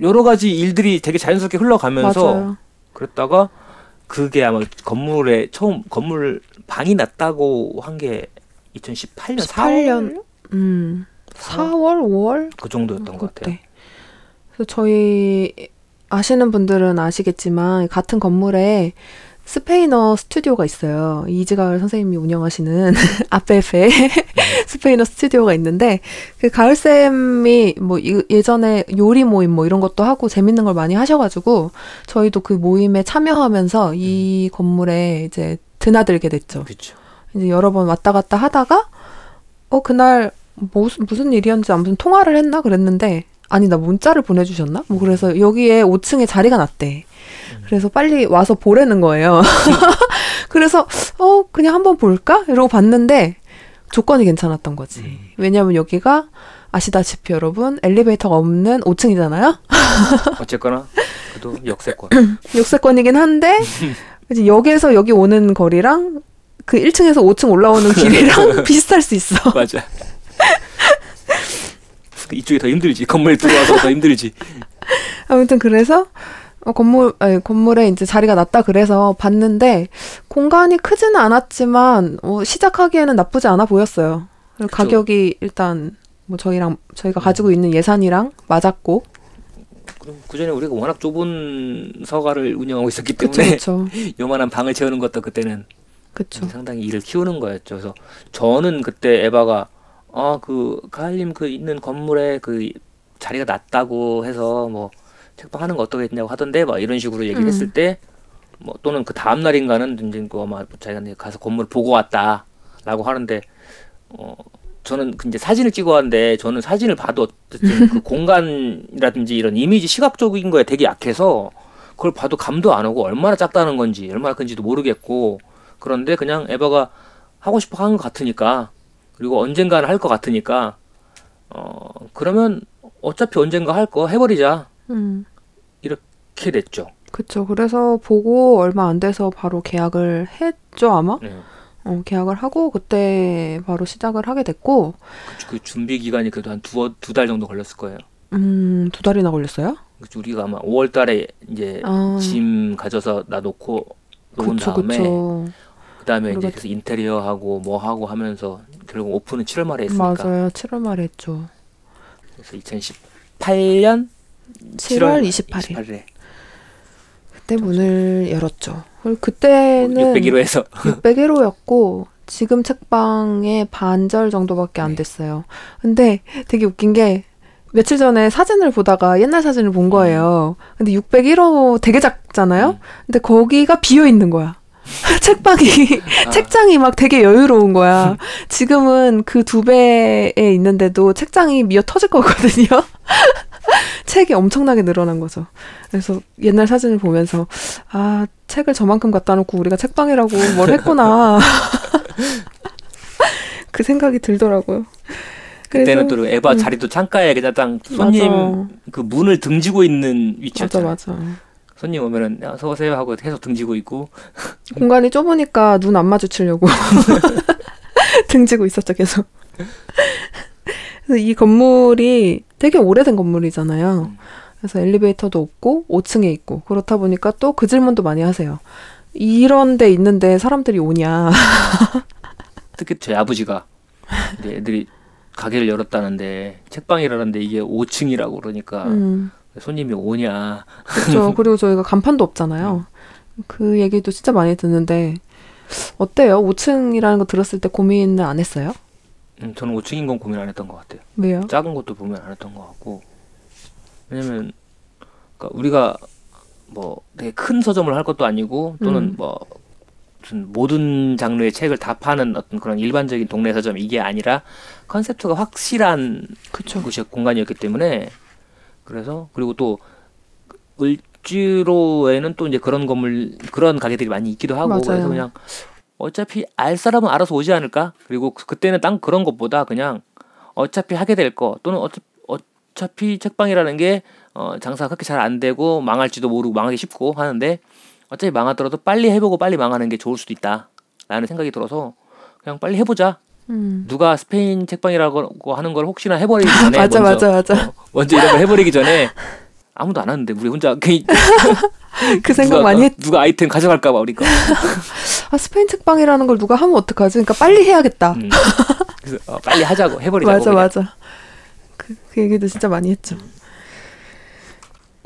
여러 가지 일들이 되게 자연스럽게 흘러가면서 맞아요. 그랬다가 그게 아마 건물에 처음 건물 방이 났다고 한 게 2018년 18년, 음, 4월, 5월 그 정도였던 것 같아요. 그래서 저희 아시는 분들은 아시겠지만 같은 건물에 스페인어 스튜디오가 있어요. 이지가을 선생님이 운영하시는 아페페 스페인어 스튜디오가 있는데 그 가을 쌤이 뭐 이- 예전에 요리 모임 뭐 이런 것도 하고 재밌는 걸 많이 하셔가지고 저희도 그 모임에 참여하면서 이 건물에 이제 드나들게 됐죠. 그렇죠. 이제 여러 번 왔다 갔다 하다가 어 그날 무슨 무슨 일이었는지 아무튼 통화를 했나 그랬는데 아니 나 문자를 보내주셨나 뭐 그래서 여기에 5층에 자리가 났대 그래서 빨리 와서 보라는 거예요 그래서 어 그냥 한번 볼까 이러고 봤는데 조건이 괜찮았던 거지 음. 왜냐면 여기가 아시다시피 여러분 엘리베이터가 없는 5층이잖아요 어쨌거나 그래도 역세권. 역세권이긴 한데 이제 역에서 여기 오는 거리랑 그 1층에서 5층 올라오는 길이랑 비슷할 수 있어 맞아. 이쪽이 더 힘들지. 건물에 들어와서 더 힘들지. 아무튼 그래서 어, 건물 아니, 건물에 이제 자리가 났다 그래서 봤는데 공간이 크지는 않았지만 어, 시작하기에는 나쁘지 않아 보였어요. 그리고 그쵸. 가격이 일단 뭐 저희랑 저희가 가지고 있는 예산이랑 맞았고 그럼 그 전에 우리가 워낙 좁은 서가를 운영하고 있었기 그쵸 때문에 그쵸 요만한 방을 채우는 것도 그때는 그쵸 상당히 일을 키우는 거였죠. 그래서 저는 그때 에바가 아 그 가을님 그 있는 건물에 그 자리가 낮다고 해서 뭐 책방 하는 거 어떠겠냐고 하던데 막 이런 식으로 얘기를 음. 했을 때 뭐 또는 그 다음 날인가는 이제 그 아마 자기가 가서 건물 보고 왔다라고 하는데 어 저는 그 이제 사진을 찍어 왔는데 저는 사진을 봐도 어쨌든 그 공간이라든지 이런 이미지 시각적인 거에 되게 약해서 그걸 봐도 감도 안 오고 얼마나 작다는 건지 얼마나 큰지도 모르겠고 그런데 그냥 에바가 하고 싶어 하는 것 같으니까 그리고 언젠가는 할 것 같으니까 어 그러면 어차피 언젠가 할 거 해버리자 음 이렇게 됐죠. 그쵸. 그래서 보고 얼마 안 돼서 바로 계약을 했죠 아마? 네. 어 계약을 하고 그때 바로 시작을 하게 됐고. 그, 그 준비 기간이 그래도 한 두 두 달 정도 걸렸을 거예요. 음 두 달이나 걸렸어요? 우리가 아마 5월 달에 이제 아. 짐 가져서 놔놓고 놓은 그쵸 다음에 그쵸. 그다음에 이제 그래서 인테리어 하고 뭐 하고 하면서 결국 오픈은 7월 말에 했으니까. 맞아요. 7월 말에 했죠. 그래서 2018년 7월 28일. 28일에 그때 문을 열었죠 그때는 601호에서 601호였고 지금 책방의 반절 정도밖에 안 됐어요. 근데 되게 웃긴 게 며칠 전에 사진을 보다가 옛날 사진을 본 거예요. 근데 601호 되게 작잖아요. 음. 근데 거기가 비어 있는 거야. 책방이 아. 책장이 막 되게 여유로운 거야. 지금은 그 두 배에 있는데도 책장이 미어 터질 거거든요. 책이 엄청나게 늘어난 거죠. 그래서 옛날 사진을 보면서 아 책을 저만큼 갖다 놓고 우리가 책방이라고 뭘 했구나. 그 생각이 들더라고요. 그때는 또 에바 음. 자리도 창가에 그냥 딱 손님 맞아. 그 문을 등지고 있는 맞아 위치였잖아요. 맞아. 손님 오면은 야, 어서 오세요 하고 계속 등지고 있고 공간이 좁으니까 눈 안 마주치려고 등지고 있었죠 계속. 그래서 이 건물이 되게 오래된 건물이잖아요. 음. 그래서 엘리베이터도 없고 5층에 있고 그렇다 보니까 또 그 질문도 많이 하세요. 이런 데 있는데 사람들이 오냐. 특히 저희 아버지가 애들이 가게를 열었다는데 책방이라는데 이게 5층이라고 그러니까 음, 손님이 오냐 그렇죠. 그리고 저희가 간판도 없잖아요. 그 얘기도 진짜 많이 듣는데 어때요? 5층이라는 거 들었을 때 고민을 안 했어요? 음, 저는 5층인 건 고민 안 했던 것 같아요. 왜요? 작은 것도 보면 안 했던 것 같고 왜냐면 그러니까 우리가 뭐 되게 큰 서점을 할 것도 아니고 또는 음. 뭐 무슨 모든 장르의 책을 다 파는 어떤 그런 일반적인 동네 서점 이게 아니라 컨셉트가 확실한 그쵸. 곳이 공간이었기 때문에 그래서 그리고 또 을지로에는 또 이제 그런 건물 그런 가게들이 많이 있기도 하고 맞아요. 그래서 그냥 어차피 알 사람은 알아서 오지 않을까 그리고 그- 그때는 딱 그런 것보다 그냥 어차피 하게 될 거 또는 어차, 어차피 책방이라는 게 어, 장사가 그렇게 잘 안 되고 망할지도 모르고 망하기 쉽고 하는데 어차피 망하더라도 빨리 해보고 빨리 망하는 게 좋을 수도 있다라는 생각이 들어서 그냥 빨리 해보자 음. 누가 스페인 책방이라고 하는 걸 혹시나 해버리기 전에 맞아 먼저, 맞아 맞아. 어, 먼저 이런 걸 해버리기 전에 아무도 안 하는데 우리 혼자 괜히 그 생각 누가, 많이 어, 했. 누가 아이템 가져갈까 봐 우리가 아 스페인 책방이라는 걸 누가 하면 어떡하지? 그러니까 빨리 해야겠다. 음. 그래서 어, 빨리 하자고 해버리자고 맞아 그냥. 맞아. 그, 그 얘기도 진짜 많이 했죠.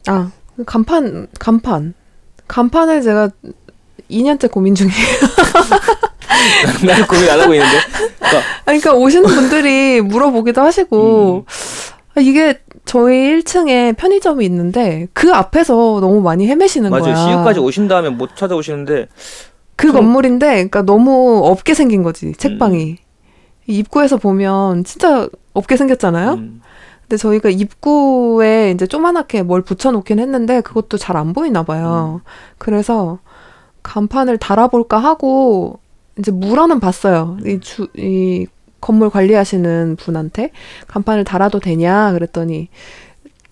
아 간판 간판 간판을 제가 2년째 고민 중이에요. 나는 고민 안 하고 있는데 그러니까 아, 그러니까 오시는 분들이 물어보기도 하시고 아, 이게 저희 1층에 편의점이 있는데 그 앞에서 너무 많이 헤매시는 맞아요 거야. 시유까지 오신 다음에 못 찾아오시는데 그 좀- 건물인데 그러니까 너무 없게 생긴 거지 책방이. 입구에서 보면 진짜 없게 생겼잖아요. 음, 근데 저희가 입구에 이제 조그맣게 뭘 붙여놓긴 했는데 그것도 잘 안 보이나 봐요. 그래서 간판을 달아볼까 하고 이제 물어는 봤어요. 이 주, 이 건물 관리하시는 분한테 간판을 달아도 되냐 그랬더니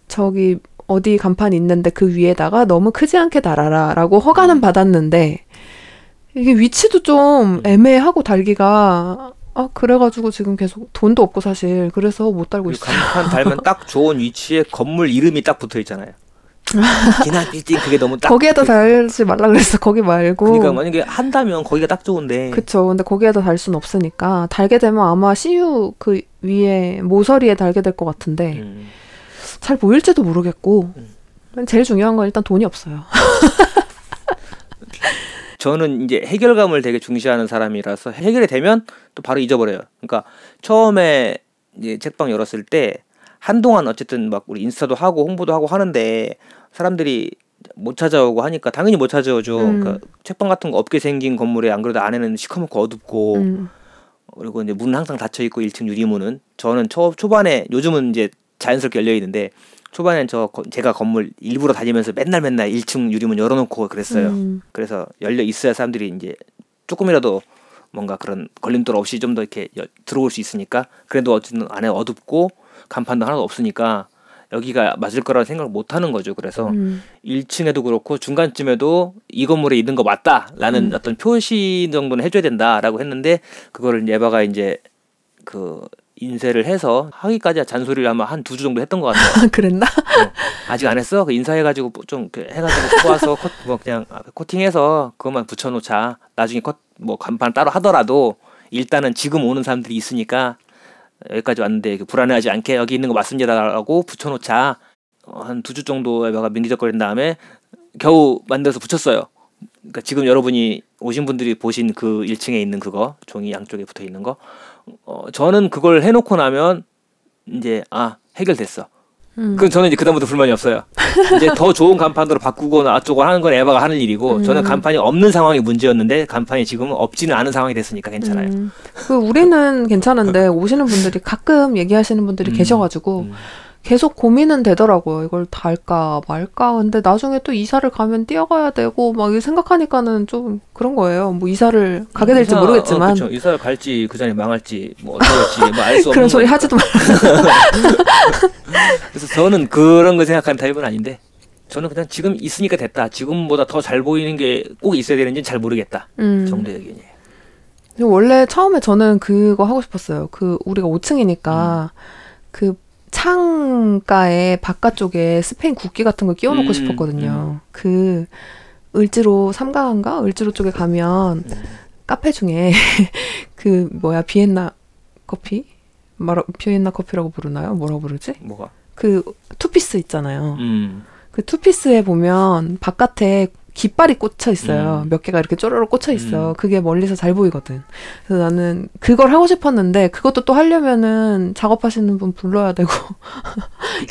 저기 어디 간판이 있는데 그 위에다가 너무 크지 않게 달아라 라고 허가는 받았는데 이게 위치도 좀 애매하고 달기가 아 그래가지고 지금 계속 돈도 없고 사실 그래서 못 달고 있어요. 간판 달면 딱 좋은 위치에 건물 이름이 딱 붙어 있잖아요 기나 빌딩 그게 너무 딱 거기에다 그- 달지 말라 그랬어. 거기 말고. 그러니까 만약에 한다면 거기가 딱 좋은데 그쵸. 근데 거기에다 달 순 없으니까 달게 되면 아마 CU 그 위에 모서리에 달게 될 것 같은데 음. 잘 보일지도 모르겠고 제일 중요한 건 일단 돈이 없어요. 저는 이제 해결감을 되게 중시하는 사람이라서 해결이 되면 또 바로 잊어버려요. 그러니까 처음에 이제 책방 열었을 때 한동안 어쨌든 막 우리 인스타도 하고 홍보도 하고 하는데 사람들이 못 찾아오고 하니까 당연히 못 찾아오죠. 음. 그러니까 책방 같은 거 없게 생긴 건물에 안 그래도 안에는 시커멓고 어둡고 음, 그리고 이제 문은 항상 닫혀 있고 1층 유리문은 저는 초 초반에 요즘은 이제 자연스럽게 열려 있는데 초반엔 저 거- 제가 건물 일부러 다니면서 맨날 맨날 1층 유리문 열어놓고 그랬어요. 음, 그래서 열려 있어야 사람들이 이제 조금이라도 뭔가 그런 걸림돌 없이 좀 더 이렇게 여- 들어올 수 있으니까 그래도 어쨌든 안에 어둡고 간판도 하나도 없으니까 여기가 맞을 거라고 생각을 못 하는 거죠. 그래서 음, 1층에도 그렇고 중간쯤에도 이 건물에 있는 거 맞다라는 음. 어떤 표시 정도는 해줘야 된다라고 했는데 그거를 예바가 이제 그 인쇄를 해서 하기까지 잔소리를 아마 한 두 주 정도 했던 것 같아요. 그랬나? 어, 아직 안 했어? 그 인사해가지고 뭐좀 이렇게 해가지고 뽑아서 코, 뭐 그냥 코팅해서 그것만 붙여놓자. 나중에 컷, 뭐 간판 따로 하더라도 일단은 지금 오는 사람들이 있으니까 여기까지 왔는데 그 불안해하지 않게 여기 있는 거 맞습니다라고 붙여놓자. 어, 한두 주 정도 에바가 민기적거린 다음에 겨우 만들어서 붙였어요. 그러니까 지금 여러분이 오신 분들이 보신 그 1층에 있는 그거 종이 양쪽에 붙어 있는 거, 어, 저는 그걸 해놓고 나면 이제 아 해결됐어. 음. 그럼 저는 이제 그다음부터 불만이 없어요. 이제 더 좋은 간판으로 바꾸거나 어쩌고 하는 건 에바가 하는 일이고 저는 음. 간판이 없는 상황이 문제였는데 간판이 지금은 없지는 않은 상황이 됐으니까 괜찮아요. 음, 그 우리는 괜찮은데 오시는 분들이 가끔 얘기하시는 분들이 음, 계셔가지고 음. 계속 고민은 되더라고요. 이걸 달까 말까. 근데 나중에 또 이사를 가면 뛰어가야 되고 막 생각하니까는 좀 그런 거예요. 뭐 이사를 가게 될지 이사- 모르겠지만 어, 그쵸. 이사를 갈지 그 전에 망할지 뭐 할지 뭐 알 수 없는 그런 소리 거니까. 하지도 말. 그래서 저는 그런 거 생각하는 타입은 아닌데 저는 그냥 지금 있으니까 됐다. 지금보다 더 잘 보이는 게 꼭 있어야 되는지는 잘 모르겠다. 음. 정도의 의견이에요. 원래 처음에 저는 그거 하고 싶었어요. 그 우리가 5층이니까 그 창가에 바깥쪽에 스페인 국기 같은 거 끼워놓고 음, 싶었거든요. 그 을지로 삼가인가 을지로 쪽에 가면 음. 카페 중에 그 뭐야 비엔나 커피 말아 비엔나 커피라고 부르나요? 뭐라고 부르지? 뭐가? 그 투피스 있잖아요. 음. 그 투피스에 보면 바깥에 깃발이 꽂혀 있어요. 음. 몇 개가 이렇게 쪼르륵 꽂혀 있어. 음. 그게 멀리서 잘 보이거든. 그래서 나는 그걸 하고 싶었는데 그것도 또 하려면은 작업하시는 분 불러야 되고.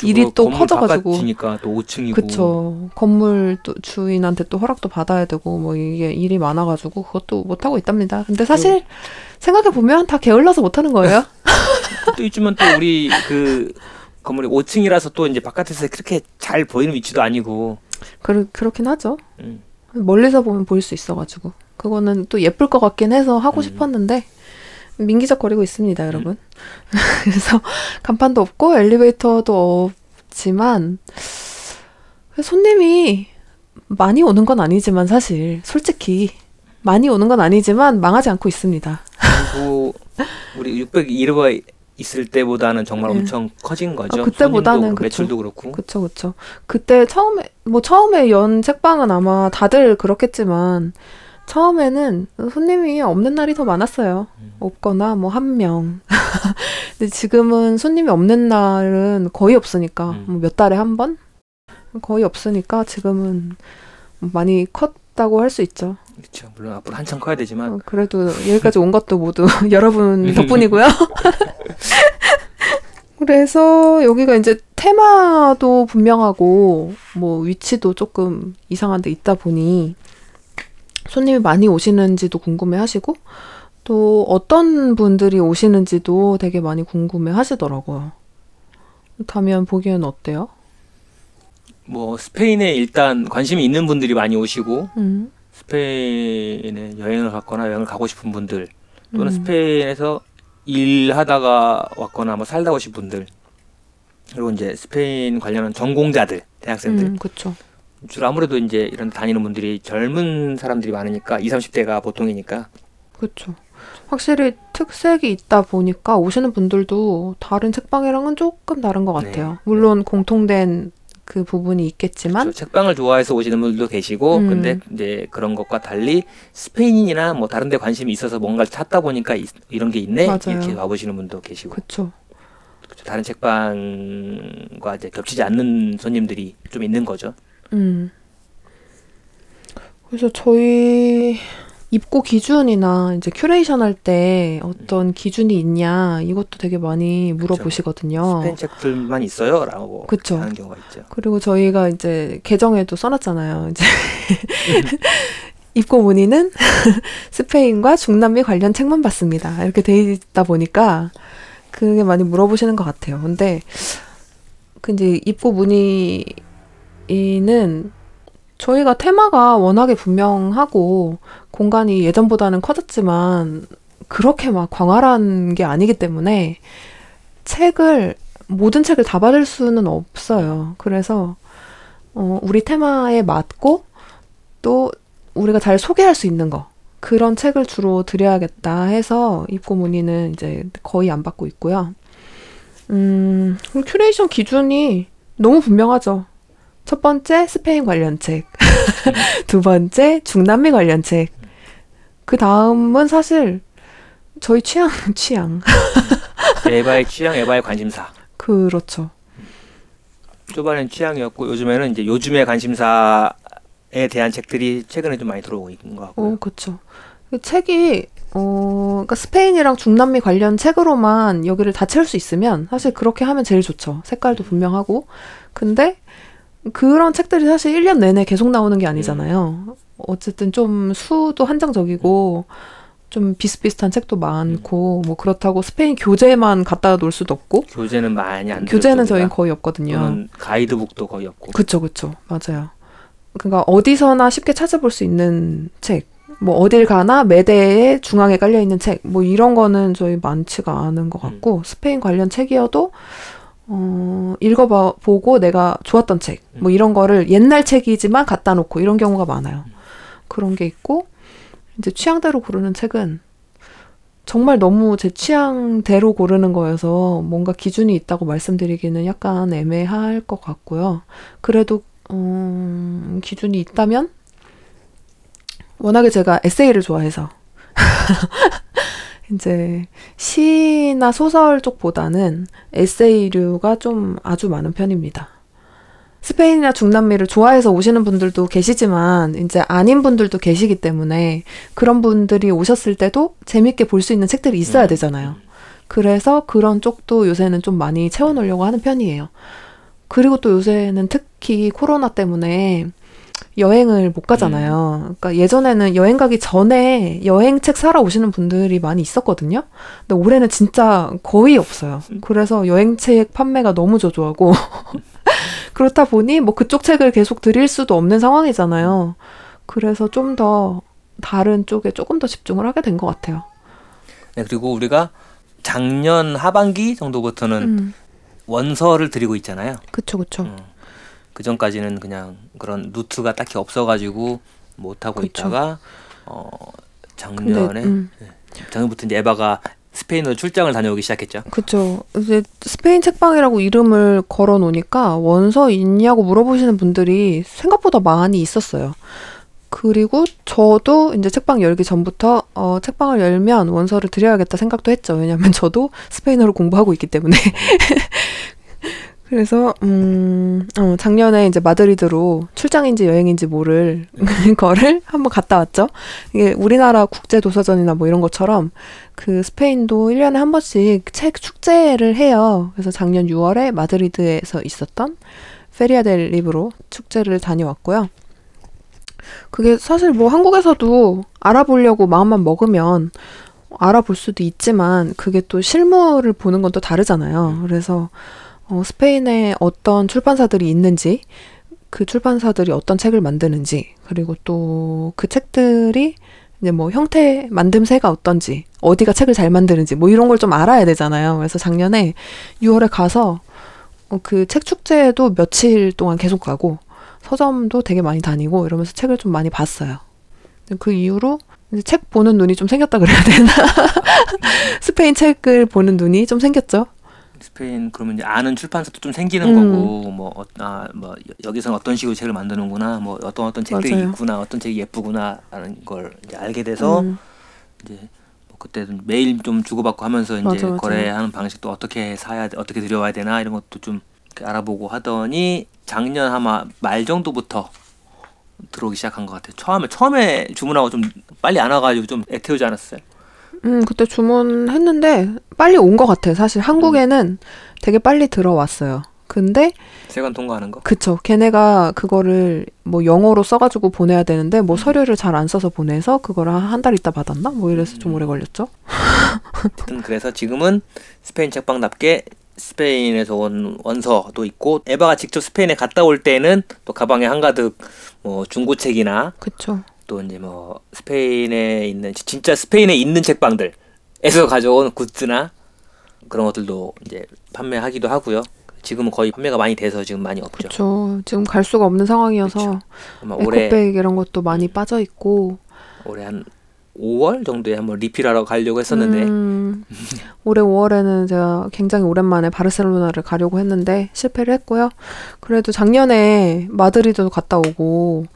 일이 또 커져가지고. 바깥이니까 또 5층이고 그쵸. 건물 또 주인한테 또 허락도 받아야 되고 뭐 이게 일이 많아가지고 그것도 못 하고 있답니다. 근데 사실 생각해 보면 다 게을러서 못 하는 거예요. 또 있지만 또 우리 그 건물이 5층이라서 또 이제 바깥에서 그렇게 잘 보이는 위치도 아니고 그 그렇긴 하죠. 음. 멀리서 보면 보일 수 있어가지고 그거는 또 예쁠 것 같긴 해서 하고 음. 싶었는데 민기적거리고 있습니다, 여러분. 그래서 간판도 없고 엘리베이터도 없지만 손님이 많이 오는 건 아니지만 사실 솔직히 많이 오는 건 아니지만 망하지 않고 있습니다. 그리고 우리 601호가 있을 때보다는 정말 네. 엄청 커진 거죠. 아, 그때보다는 그쵸. 매출도 그렇고 그쵸, 그쵸. 그때 처음에, 뭐 처음에 연 책방은 아마 다들 그렇겠지만, 처음에는 손님이 없는 날이 더 많았어요. 음. 없거나 뭐 한 명. 근데 지금은 손님이 없는 날은 거의 없으니까, 음. 뭐몇 달에 한 번? 거의 없으니까 지금은 많이 컸다고 할 수 있죠. 그렇죠. 물론 앞으로 한참 커야 되지만 어, 그래도 여기까지 온 것도 모두 여러분 덕분이고요. 그래서 여기가 이제 테마도 분명하고 뭐 위치도 조금 이상한 데 있다 보니 손님이 많이 오시는지도 궁금해 하시고 또 어떤 분들이 오시는지도 되게 많이 궁금해 하시더라고요. 그렇다면 보기에는 어때요? 뭐 스페인에 일단 관심이 있는 분들이 많이 오시고 음. 스페인에 여행을 갔거나 여행을 가고 싶은 분들 또는 음. 스페인에서 일하다가 왔거나 뭐 살다 오신 분들 그리고 이제 스페인 관련한 전공자들 대학생들 음, 그쵸. 주로 아무래도 이제 이런 데 다니는 분들이 젊은 사람들이 많으니까 20, 30대가 보통이니까 그렇죠. 확실히 특색이 있다 보니까 오시는 분들도 다른 책방이랑은 조금 다른 것 네. 같아요. 물론 공통된 그 부분이 있겠지만, 저 책방을 좋아해서 오시는 분들도 계시고 음. 근데 이제 그런 것과 달리 스페인이나 뭐 다른 데 관심이 있어서 뭔가를 찾다 보니까 이, 이런 게 있네 맞아요. 이렇게 와보시는 분도 계시고 그렇죠. 그쵸. 다른 책방과 이제 겹치지 않는 손님들이 좀 있는 거죠. 음. 그래서 저희 입고 기준이나 이제 큐레이션 할 때 어떤 기준이 있냐 이것도 되게 많이 물어보시거든요. 스페인 책들만 있어요라고 어. 그쵸. 하는 경우가 있죠. 그리고 저희가 이제 계정에도 써놨잖아요. 이제 입고 문의는 스페인과 중남미 관련 책만 받습니다. 이렇게 돼 있다 보니까 그게 많이 물어보시는 것 같아요. 근데 그 이제 입고 문의는 저희가 테마가 워낙에 분명하고 공간이 예전보다는 커졌지만 그렇게 막 광활한 게 아니기 때문에 책을 모든 책을 다 받을 수는 없어요. 그래서 어, 우리 테마에 맞고 또 우리가 잘 소개할 수 있는 거 그런 책을 주로 들여야겠다 해서 입고 문의는 이제 거의 안 받고 있고요. 음, 큐레이션 기준이 너무 분명하죠. 첫 번째 스페인 관련 책, 두 번째 중남미 관련 책, 그 다음은 사실 저희 취향 취향 에바의 취향, 에바의 관심사. 그렇죠. 초반엔 취향이었고 요즘에는 이제 요즘의 관심사에 대한 책들이 최근에 좀 많이 들어오고 있는 것 같고요. 어, 그쵸. 그 책이, 어, 그러니까 스페인이랑 중남미 관련 책으로만 여기를 다 채울 수 있으면 사실 그렇게 하면 제일 좋죠. 색깔도 분명하고. 근데 그런 책들이 사실 1년 내내 계속 나오는 게 아니잖아요. 어쨌든 좀 수도 한정적이고 좀 비슷비슷한 책도 많고 뭐 그렇다고 스페인 교재만 갖다 놓을 수도 없고 교재는 많이 안 교재는. 저희는 거의 없거든요. 가이드북도 거의 없고. 그쵸, 그쵸. 맞아요. 그러니까 어디서나 쉽게 찾아볼 수 있는 책. 뭐 어딜 가나 매대에 중앙에 깔려 있는 책. 뭐 이런 거는 저희 많지가 않은 것 같고 스페인 관련 책이어도 어, 읽어봐 보고 내가 좋았던 책. 뭐 이런 거를 옛날 책이지만 갖다 놓고 이런 경우가 많아요. 그런 게 있고 이제 취향대로 고르는 책은 정말 너무 제 취향대로 고르는 거여서 뭔가 기준이 있다고 말씀드리기는 약간 애매할 것 같고요. 그래도 음, 기준이 있다면 워낙에 제가 에세이를 좋아해서 이제 시나 소설 쪽보다는 에세이류가 좀 아주 많은 편입니다. 스페인이나 중남미를 좋아해서 오시는 분들도 계시지만 이제 아닌 분들도 계시기 때문에 그런 분들이 오셨을 때도 재밌게 볼 수 있는 책들이 있어야 음. 되잖아요. 그래서 그런 쪽도 요새는 좀 많이 채워놓으려고 하는 편이에요. 그리고 또 요새는 특히 코로나 때문에 여행을 못 가잖아요. 그러니까 예전에는 여행 가기 전에 여행책 사러 오시는 분들이 많이 있었거든요. 근데 올해는 진짜 거의 없어요. 그래서 여행책 판매가 너무 저조하고 그렇다 보니 뭐 그쪽 책을 계속 드릴 수도 없는 상황이잖아요. 그래서 좀 더 다른 쪽에 조금 더 집중을 하게 된 것 같아요. 네, 그리고 우리가 작년 하반기 정도부터는 음, 원서를 드리고 있잖아요. 그쵸, 그쵸. 음. 그 전까지는 그냥 그런 루트가 딱히 없어가지고 못 하고 그쵸. 있다가 어 근데, 작년에 음, 작년부터 이제 에바가 스페인으로 출장을 다녀오기 시작했죠. 그쵸. 이제 스페인 책방이라고 이름을 걸어 놓으니까 원서 있냐고 물어보시는 분들이 생각보다 많이 있었어요. 그리고 저도 이제 책방 열기 전부터 어, 책방을 열면 원서를 드려야겠다 생각도 했죠. 왜냐면 저도 스페인어를 공부하고 있기 때문에. 그래서 음, 어, 작년에 이제 마드리드로 출장인지 여행인지 모를 거를 한번 갔다 왔죠. 이게 우리나라 국제 도서전이나 뭐 이런 것처럼 그 스페인도 1년에 한 번씩 책 축제를 해요. 그래서 작년 6월에 마드리드에서 있었던 Feria del Libro 축제를 다녀왔고요. 그게 사실 뭐 한국에서도 알아보려고 마음만 먹으면 알아볼 수도 있지만 그게 또 실물을 보는 건 또 다르잖아요. 그래서 어, 스페인에 어떤 출판사들이 있는지 그 출판사들이 어떤 책을 만드는지 그리고 또 그 책들이 이제 뭐 형태 만듦새가 어떤지 어디가 책을 잘 만드는지 뭐 이런 걸 좀 알아야 되잖아요. 그래서 작년에 6월에 가서 어, 그책 축제에도 며칠 동안 계속 가고 서점도 되게 많이 다니고 이러면서 책을 좀 많이 봤어요. 그 이후로 책 보는 눈이 좀 생겼다 그래야 되나? 스페인 책을 보는 눈이 좀 생겼죠. 스페인 그러면 이제 아는 출판사도 좀 생기는 음. 거고 뭐, 어, 아, 뭐 여- 여기서는 어떤 식으로 책을 만드는구나 뭐 어떤 어떤 책들이 맞아요. 있구나 어떤 책이 예쁘구나라는 걸 이제 알게 돼서 음, 이제 뭐 그때는 매일 좀 주고받고 하면서 이제 맞아, 맞아. 거래하는 방식도 어떻게 사야 돼, 어떻게 들여와야 되나 이런 것도 좀 알아보고 하더니 작년 아마 말 정도부터 들어오기 시작한 것 같아요. 처음에 처음에 주문하고 좀 빨리 안 와가지고 좀 애태우지 않았어요. 음, 그때 주문했는데 빨리 온 것 같아요. 사실 한국에는 되게 빨리 들어왔어요. 근데 세관 통과하는 거. 그쵸. 걔네가 그거를 뭐 영어로 써가지고 보내야 되는데 뭐 서류를 잘 안 써서 보내서 그거를 한 달 있다 받았나? 뭐 이래서 좀 오래 걸렸죠. 하여튼 그래서 지금은 스페인 책방답게 스페인에서 온 원서도 있고 에바가 직접 스페인에 갔다 올 때는 또 가방에 한가득 뭐 중고책이나 그쵸. 또 이제 뭐 스페인에 있는 진짜 스페인에 있는 책방들에서 가져온 굿즈나 그런 것들도 이제 판매하기도 하고요. 지금은 거의 판매가 많이 돼서 지금 많이 없죠. 그쵸. 지금 갈 수가 없는 상황이어서 에코백 이런 것도 많이 빠져 있고 올해 한 5월 정도에 한번 리필하러 가려고 했었는데 음, 올해 5월에는 제가 굉장히 오랜만에 바르셀로나를 가려고 했는데 실패를 했고요. 그래도 작년에 마드리드도 갔다 오고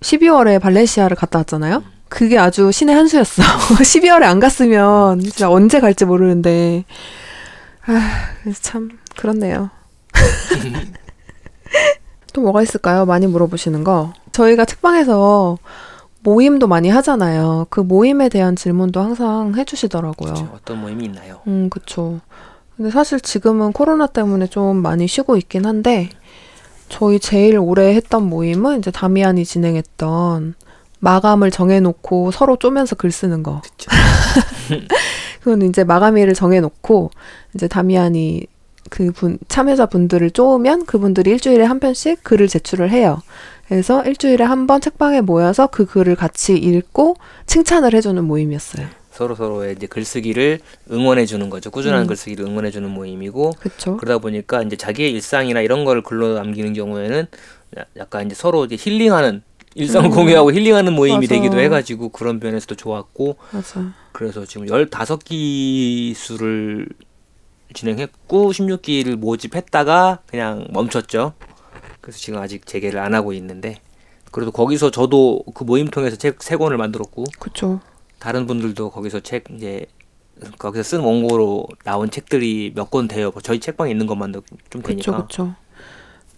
12월에 발렌시아를 갔다 왔잖아요. 그게 아주 신의 한 수였어. 12월에 안 갔으면 진짜 언제 갈지 모르는데 아, 그래서 참 그렇네요. 또 뭐가 있을까요? 많이 물어보시는 거. 저희가 책방에서 모임도 많이 하잖아요. 그 모임에 대한 질문도 항상 해주시더라고요. 그쵸, 어떤 모임이 있나요? 음, 그쵸. 근데 사실 지금은 코로나 때문에 좀 많이 쉬고 있긴 한데, 저희 제일 오래 했던 모임은 이제 다미안이 진행했던 마감을 정해놓고 서로 쪼면서 글 쓰는 거. 그건 이제 마감일을 정해놓고, 이제 다미안이 그분, 참여자 분들을 쪼으면 그분들이 일주일에 한 편씩 글을 제출을 해요. 그래서 일주일에 한 번 책방에 모여서 그 글을 같이 읽고 칭찬을 해주는 모임이었어요. 서로 서로의 이제 글쓰기를 응원해 주는 거죠. 꾸준한 음. 글쓰기를 응원해 주는 모임이고 그쵸? 그러다 보니까 이제 자기의 일상이나 이런 걸 글로 남기는 경우에는 야- 약간 이제 서로 이제 힐링하는 일상을 음. 공유하고 힐링하는 모임이 맞아. 되기도 해가지고 그런 면에서도 좋았고 맞아. 그래서 지금 15기수를 진행했고 16기를 모집했다가 그냥 멈췄죠. 그래서 지금 아직 재개를 안 하고 있는데 그래도 거기서 저도 그 모임 통해서 책 세 권을 만들었고 그쵸. 다른 분들도 거기서 책 이제 거기서 쓴 원고로 나온 책들이 몇 권 돼요. 뭐 저희 책방에 있는 것만도 좀 되니까. 그쵸.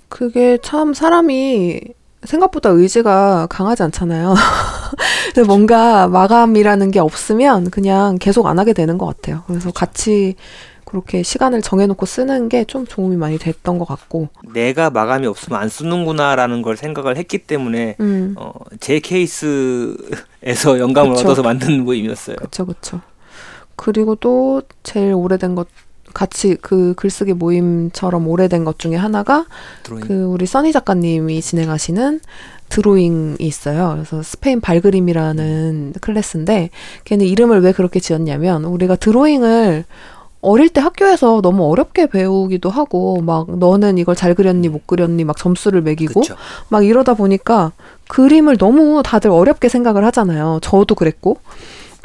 그게 참 사람이 생각보다 의지가 강하지 않잖아요. 근데 뭔가 마감이라는 게 없으면 그냥 계속 안 하게 되는 것 같아요. 그래서 같이 그렇게 시간을 정해놓고 쓰는 게 좀 도움이 많이 됐던 것 같고. 내가 마감이 없으면 안 쓰는구나라는 걸 생각을 했기 때문에 음, 어, 제 케이스에서 영감을 그쵸. 얻어서 만든 모임이었어요. 그쵸, 그쵸. 그리고 또 제일 오래된 것, 같이 그 글쓰기 모임처럼 오래된 것 중에 하나가 드로잉. 그 우리 써니 작가님이 진행하시는 드로잉이 있어요. 그래서 스페인 발그림이라는 클래스인데 걔는 이름을 왜 그렇게 지었냐면 우리가 드로잉을 어릴 때 학교에서 너무 어렵게 배우기도 하고 막 너는 이걸 잘 그렸니 못 그렸니 막 점수를 매기고 그쵸. 막 이러다 보니까 그림을 너무 다들 어렵게 생각을 하잖아요. 저도 그랬고.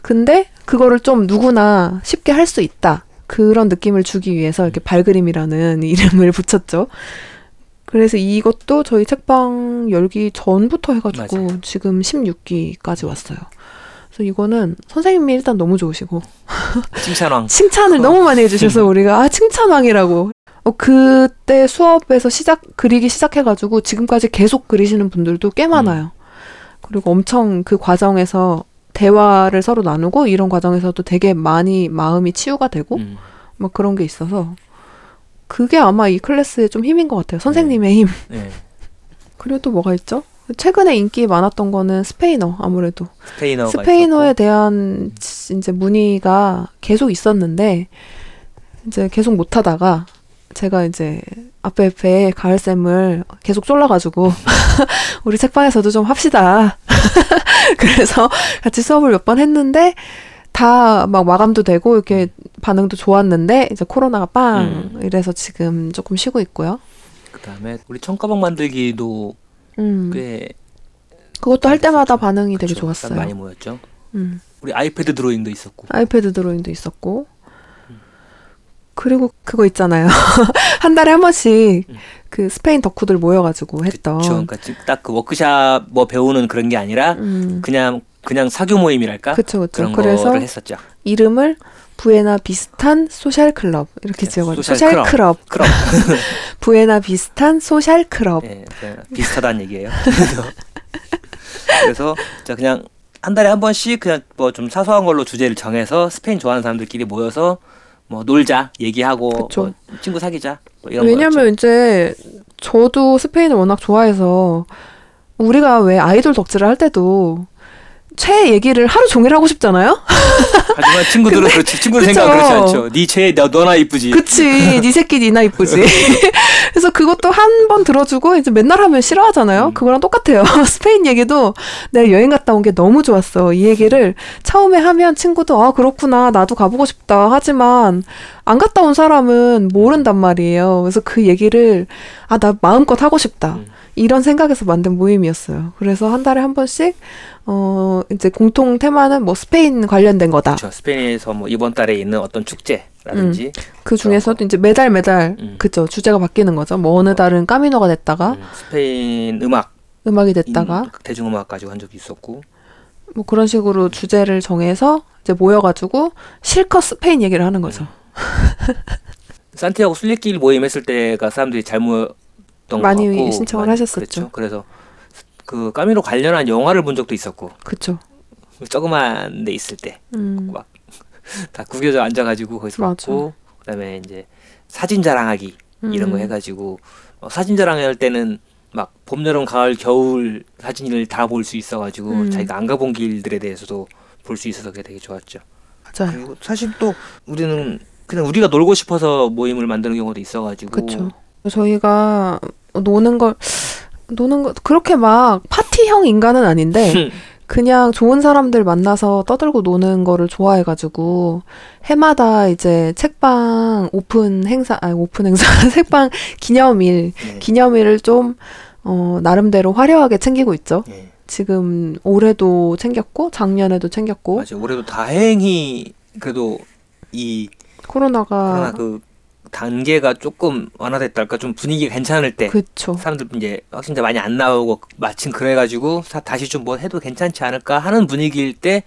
근데 그거를 좀 누구나 쉽게 할 수 있다. 그런 느낌을 주기 위해서 이렇게 발그림이라는 이름을 붙였죠. 그래서 이것도 저희 책방 열기 전부터 해가지고 맞아요. 지금 16기까지 왔어요. 그래서 이거는 선생님이 일단 너무 좋으시고 칭찬왕. 칭찬을 너무 많이 해주셔서 우리가 아 칭찬왕이라고. 어, 그때 수업에서 시작 그리기 시작해가지고 지금까지 계속 그리시는 분들도 꽤 많아요. 그리고 엄청 그 과정에서 대화를 서로 나누고 이런 과정에서도 되게 많이 마음이 치유가 되고 음. 막 그런 게 있어서 그게 아마 이 클래스의 좀 힘인 것 같아요. 선생님의 힘. 네. 그리고 또 뭐가 있죠? 최근에 인기 많았던 거는 스페인어 아무래도 스페인어가 스페인어에 있었고. 대한 지- 이제 문의가 계속 있었는데 이제 계속 못 하다가 제가 이제 앞에 앞에 가을 쌤을 계속 쫄라가지고 우리 책방에서도 좀 합시다. 그래서 같이 수업을 몇 번 했는데 다 막 마감도 되고 이렇게 반응도 좋았는데 이제 코로나가 빵 음. 이래서 지금 조금 쉬고 있고요. 그다음에 우리 천가방 만들기도 음. 꽤 그것도 할 때마다. 반응이 되게 그쵸. 좋았어요. 많이 모였죠. 음. 우리 아이패드 드로잉도 있었고. 아이패드 드로잉도 있었고 그리고 그거 있잖아요 한 달에 한 번씩 음. 그 스페인 덕후들 모여가지고 했던 그쵸. 그러니까 딱 그 워크샵 뭐 배우는 그런 게 아니라 음, 그냥 그냥 사교 모임이랄까 그쵸 그쵸. 그런 그래서 거를 했었죠. 이름을 Buena 비슷한 social club 이렇게 네, 지어가지고 social social club. 그럼 Buena 비슷한 social club. 예, 그냥 비슷하다는 얘기예요. 그래서 그래서 자 그냥 한 달에 한 번씩 그냥 뭐 좀 사소한 걸로 주제를 정해서 스페인 좋아하는 사람들끼리 모여서 뭐 놀자, 얘기하고. 뭐 친구 사귀자 뭐 이런 왜냐면 이제 저도 스페인을 워낙 좋아해서 우리가 왜 아이돌 덕질을 할 때도 최애 얘기를 하루 종일 하고 싶잖아요. 하지만 친구들은 그렇지 친구들. 생각 그렇지 않죠. 네 최애 너 너나 이쁘지. 그치, 네 새끼 니나 이쁘지. 그래서 그것도 한 번 들어주고 이제 맨날 하면 싫어하잖아요. 음. 그거랑 똑같아요. 스페인 얘기도 내가 여행 갔다 온 게 너무 좋았어. 이 얘기를 처음에 하면 친구도 아 그렇구나 나도 가보고 싶다 하지만 안 갔다 온 사람은 모른단 말이에요. 그래서 그 얘기를 아 나 마음껏 하고 싶다. 음. 이런 생각에서 만든 모임이었어요. 그래서 한 달에 한 번씩 어 이제 공통 테마는 뭐 스페인 관련된 거다. 그렇죠. 스페인에서 뭐 이번 달에 있는 어떤 축제 라든지 그 중에서도 이제 매달 매달 음. 그죠 주제가 바뀌는 거죠. 뭐 어느 달은 camino가 됐다가 음, 스페인 음악, 음악이 됐다가 인- 대중음악 가지고 한 적이 있었고 뭐 그런 식으로 주제를 정해서 이제 모여가지고 실컷 스페인 얘기를 하는 거죠. 산티아고 순례길 모임 했을 때가 사람들이 잘 것 많이 같고 신청을 많이 하셨었죠. 그랬죠. 그래서 그 camino 관련한 영화를 본 적도 있었고 그쵸. 조그만 데 있을 때 다 음, 구겨져 앉아가지고 거기서 맞아. 봤고 그다음에 이제 사진 자랑하기 이런 거 음. 해가지고 어, 사진 자랑할 때는 막 봄, 여름, 가을, 겨울 사진을 다 볼 수 있어가지고 음. 자기가 안 가본 길들에 대해서도 볼 수 있어서 그게 되게 좋았죠. 맞아요. 그리고 사실 또 우리는 그냥 우리가 놀고 싶어서 모임을 만드는 경우도 있어가지고 그쵸. 저희가 노는 걸 노는 거 그렇게 막 파티형 인간은 아닌데 그냥 좋은 사람들 만나서 떠들고 노는 거를 좋아해가지고 해마다 이제 책방 오픈 행사 아니 오픈 행사 책방 기념일 네. 기념일을 좀 어, 나름대로 화려하게 챙기고 있죠. 예. 지금 올해도 챙겼고 작년에도 챙겼고 맞아요. 올해도 다행히 그래도 이 코로나가 코로나 그 단계가 조금 완화됐달까 좀 분위기가 괜찮을 때 그쵸. 사람들 이제 확진자 많이 안 나오고 마침 그래가지고 사- 다시 좀 뭐 해도 괜찮지 않을까 하는 분위기일 때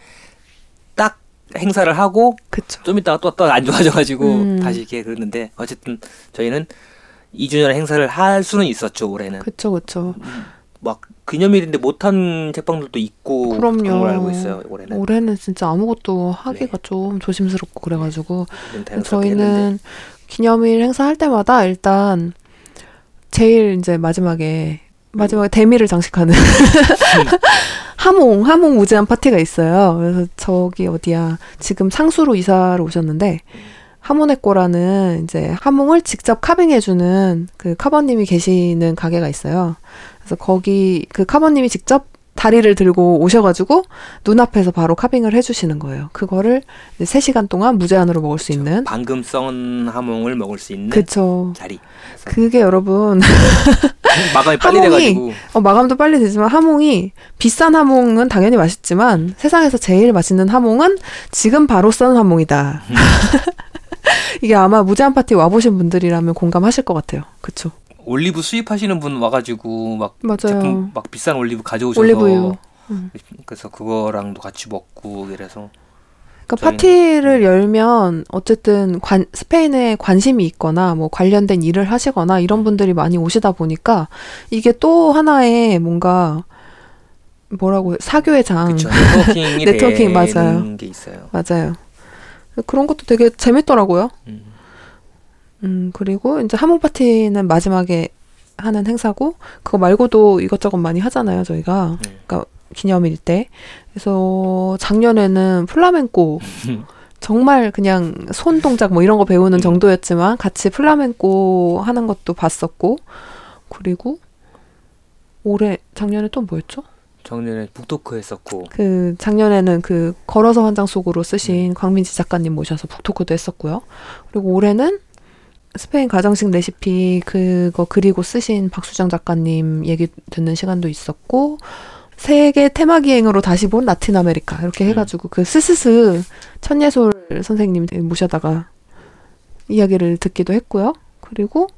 딱 행사를 하고 그쵸. 좀 있다가 또 또 안 좋아져가지고 음. 다시 이렇게 그랬는데 어쨌든 저희는 2주년 행사를 할 수는 있었죠 올해는 그쵸 그쵸. 막 기념일인데 못한 책방들도 있고 그럼요. 그런 걸 알고 있어요 올해는 올해는 진짜 아무것도 하기가 네. 좀 조심스럽고 그래가지고 좀 다양스럽게 했는데. 기념일 행사할 때마다 일단 제일 이제 마지막에 마지막에 대미를 장식하는 하몽 하몽 무제한 파티가 있어요. 그래서 저기 어디야 지금 상수로 이사를 오셨는데 하모네꼬라는 이제 하몽을 직접 카빙해주는 그 카버님이 계시는 가게가 있어요. 그래서 거기 그 카버님이 직접 다리를 들고 오셔가지고 눈앞에서 바로 카빙을 해주시는 거예요. 그거를 이제 3시간 동안 무제한으로 먹을 수 있는. 방금 썬 하몽을 먹을 수 있는 그쵸. 자리 그게 여러분, 마감이 빨리 하몽이 돼가지고 어, 마감도 빨리 되지만 하몽이 비싼 하몽은 당연히 맛있지만 세상에서 제일 맛있는 하몽은 지금 바로 썬 하몽이다. 이게 아마 무제한 파티 와보신 분들이라면 공감하실 것 같아요. 그쵸. 올리브 수입하시는 분 와가지고 막 맞아요. 제품 막 비싼 올리브 가져오셔서 올리브유. 음. 그래서 그거랑도 같이 먹고 이래서 그러니까 파티를 열면 어쨌든 관, 스페인에 관심이 있거나 뭐 관련된 일을 하시거나 이런 분들이 많이 오시다 보니까 이게 또 하나의 뭔가 뭐라고 해요? 사교의 장 그쵸 네트워킹이 네트워킹, 맞아요. 게 있어요. 맞아요. 그런 것도 되게 재밌더라고요. 음. 음 그리고 이제 하몽 파티는 마지막에 하는 행사고 그거 말고도 이것저것 많이 하잖아요 저희가 네. 기념일 때. 그래서 작년에는 플라멩코 정말 그냥 손 동작 뭐 이런 거 배우는 음. 정도였지만 같이 플라멩코 하는 것도 봤었고 그리고 올해 작년에 또 뭐였죠? 작년에 북토크 했었고 그 작년에는 그 걸어서 환장 속으로 음. 쓰신 광민지 작가님 모셔서 북토크도 했었고요. 그리고 올해는 스페인 가정식 레시피 그거 그리고 쓰신 박수정 작가님 얘기 듣는 시간도 있었고 세계 테마 기행으로 다시 본 라틴 아메리카 이렇게 음. 해가지고 그 스스스 천예솔 선생님 모셔다가 이야기를 듣기도 했고요. 그리고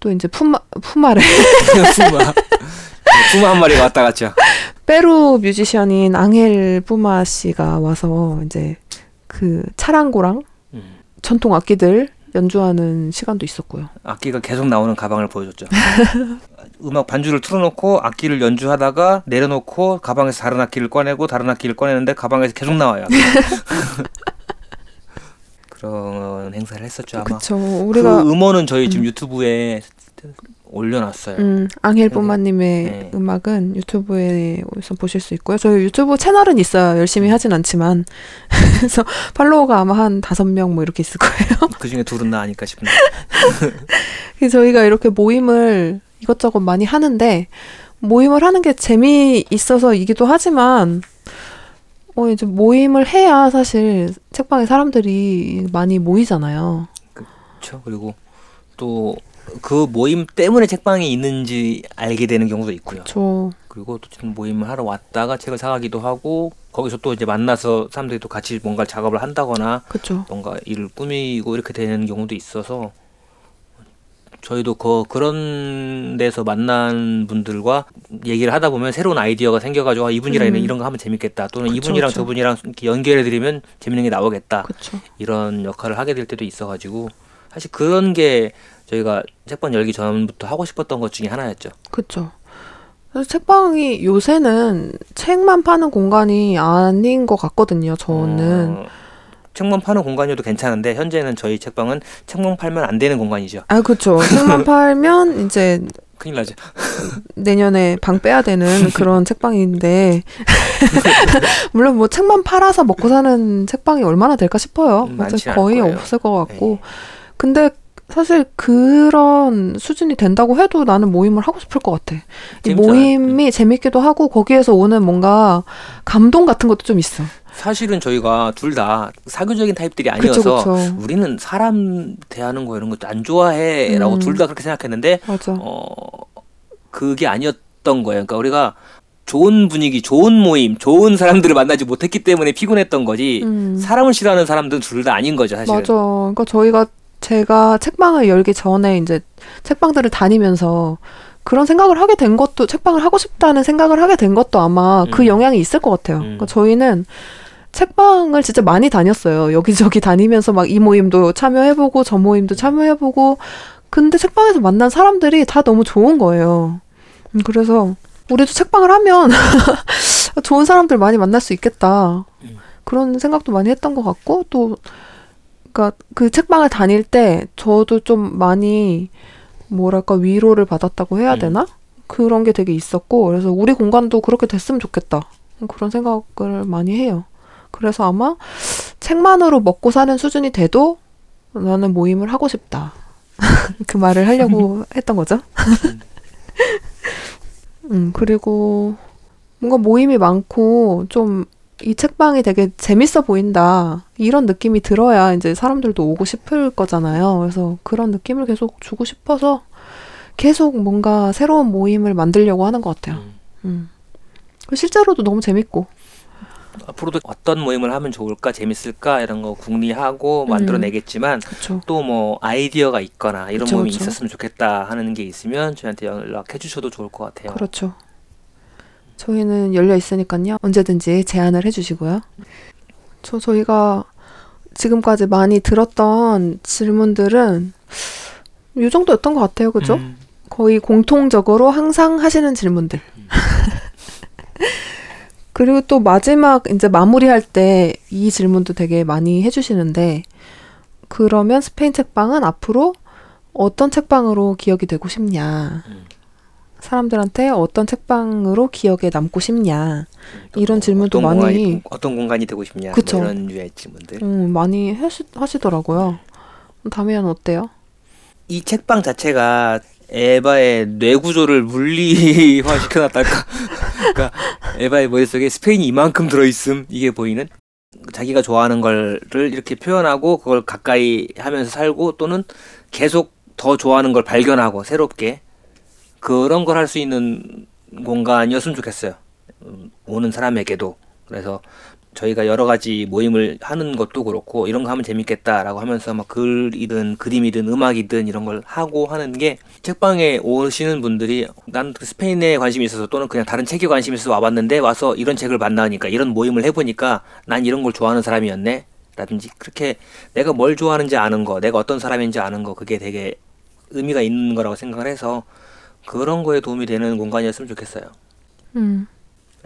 또 이제 푸마 푸마레 푸마 푸마 한 마리가 왔다 갔죠. 페루 뮤지션인 앙헬 푸마 씨가 와서 이제 그 차랑고랑 음. 전통 악기들 연주하는 시간도 있었고요. 악기가 계속 나오는 가방을 보여줬죠. 음악 반주를 틀어놓고 악기를 연주하다가 내려놓고 가방에서 다른 악기를 꺼내고 다른 악기를 꺼내는데 가방에서 계속 나와요. 그런 행사를 했었죠 아마. 그쵸. 우리가 그 음원은 저희 지금 유튜브에 올려놨어요. 음, 앙헬 뽀마님의 네. 음악은 유튜브에서 보실 수 있고요. 저희 유튜브 채널은 있어요. 열심히 하진 않지만. 그래서 팔로워가 아마 한 다섯 명 뭐 이렇게 있을 거예요. 그 중에 둘은 나 아닐까. 그래서 저희가 이렇게 모임을 이것저것 많이 하는데, 모임을 하는 게 재미있어서이기도 하지만, 어, 이제 모임을 해야 사실 책방에 사람들이 많이 모이잖아요. 그렇죠. 그리고 또 그 모임 때문에 책방에 있는지 알게 되는 경우도 있고요. 저, 그리고 또 모임을 하러 왔다가 책을 사가기도 하고 거기서 또 이제 만나서 사람들이 또 같이 뭔가 작업을 한다거나 그쵸. 뭔가 일을 꾸미고 이렇게 되는 경우도 있어서 저희도 그 그런 데서 만난 분들과 얘기를 하다 보면 새로운 아이디어가 생겨가지고 아, 이분이랑 음. 이런 거 하면 재밌겠다 또는 그쵸, 이분이랑 그쵸. 저분이랑 이렇게 연결해드리면 재밌는 게 나오겠다 그쵸. 이런 역할을 하게 될 때도 있어가지고 사실 그런 게 저희가 책방 열기 전부터 하고 싶었던 것 중에 하나였죠. 그래서 책방이 요새는 책만 파는 공간이 아닌 것 같거든요, 저는. 어, 책만 파는 공간이어도 괜찮은데 현재는 저희 책방은 책만 팔면 안 되는 공간이죠. 아, 그쵸. 책만 팔면 이제 큰일 나죠. 내년에 방 빼야 되는 그런 책방인데. 물론 뭐 책만 팔아서 먹고 사는 책방이 얼마나 될까 싶어요. 거의. 없을 것 같고. 네. 근데 사실 그런 수준이 된다고 해도 나는 모임을 하고 싶을 것 같아. 이 재밌잖아요. 모임이 재밌기도 하고 거기에서 오는 뭔가 감동 같은 것도 좀 있어. 사실은 저희가 둘 다 사교적인 타입들이 그쵸, 아니어서 그쵸. 우리는 사람 대하는 거 이런 것도 안 좋아해라고 음. 둘 다 그렇게 생각했는데 맞아. 어 그게 아니었던 거예요. 그러니까 우리가 좋은 분위기, 좋은 모임, 좋은 사람들을 만나지 못했기 때문에 피곤했던 거지. 음. 사람을 싫어하는 사람들은 둘 다 아닌 거죠, 사실은. 맞아. 그러니까 저희가 제가 책방을 열기 전에 이제 책방들을 다니면서 그런 생각을 하게 된 것도 책방을 하고 싶다는 생각을 하게 된 것도 아마 그 음. 영향이 있을 것 같아요. 음. 그러니까 저희는 책방을 진짜 많이 다녔어요. 여기저기 다니면서 막 이 모임도 참여해보고 저 모임도 참여해보고 근데 책방에서 만난 사람들이 다 너무 좋은 거예요. 음, 그래서 우리도 책방을 하면 좋은 사람들 많이 만날 수 있겠다. 음. 그런 생각도 많이 했던 것 같고 또 그러니까 그 책방을 다닐 때 저도 좀 많이 뭐랄까 위로를 받았다고 해야 음. 되나? 그런 게 되게 있었고 그래서 우리 공간도 그렇게 됐으면 좋겠다. 그런 생각을 많이 해요. 그래서 아마 책만으로 먹고 사는 수준이 돼도 나는 모임을 하고 싶다. 그 말을 하려고 했던 거죠. 음, 그리고 뭔가 모임이 많고 좀 이 책방이 되게 재밌어 보인다. 이런 느낌이 들어야 이제 사람들도 오고 싶을 거잖아요. 그래서 그런 느낌을 계속 주고 싶어서 계속 뭔가 새로운 모임을 만들려고 하는 것 같아요. 음. 음. 실제로도 너무 재밌고. 앞으로도 어떤 모임을 하면 좋을까, 재밌을까 이런 거 궁리하고 만들어내겠지만 그렇죠. 또뭐 아이디어가 있거나 이런 그쵸, 모임이 그쵸. 있었으면 좋겠다 하는 게 있으면 저희한테 연락해 주셔도 좋을 것 같아요. 그렇죠. 저희는 열려 있으니까요. 언제든지 제안을 해주시고요. 저 저희가 지금까지 많이 들었던 질문들은 이 정도였던 것 같아요. 그죠? 음, 거의 공통적으로 항상 하시는 질문들. 그리고 또 마지막 이제 마무리할 때 이 질문도 되게 많이 해주시는데 그러면 스페인 책방은 앞으로 어떤 책방으로 기억이 되고 싶냐? 음. 사람들한테 어떤 책방으로 기억에 남고 싶냐? 이런 뭐 질문도 어떤 많이 공간이, 어떤 공간이 되고 싶냐 그쵸. 뭐 이런 류의 질문들. 음, 많이 하시, 하시더라고요. 다미안 어때요? 이 책방 자체가 에바의 뇌 구조를 물리화 시켜놨달까. 그러니까 에바의 머릿속에 스페인이 이만큼 들어있음 이게 보이는 자기가 좋아하는 거를 이렇게 표현하고 그걸 가까이 하면서 살고 또는 계속 더 좋아하는 걸 발견하고 새롭게 그런 걸 할 수 있는 공간이었으면 좋겠어요. 음, 오는 사람에게도 그래서 저희가 여러 가지 모임을 하는 것도 그렇고 이런 거 하면 재밌겠다라고 하면서 막 글이든 그림이든 음악이든 이런 걸 하고 하는 게 책방에 오시는 분들이 난그 스페인에 관심이 있어서 또는 그냥 다른 책에 관심이 있어서 와봤는데 와서 이런 책을 만나니까 이런 모임을 해보니까 난 이런 걸 좋아하는 사람이었네 라든지 그렇게 내가 뭘 좋아하는지 아는 거 내가 어떤 사람인지 아는 거 그게 되게 의미가 있는 거라고 생각을 해서 그런 거에 도움이 되는 공간이었으면 좋겠어요. 음.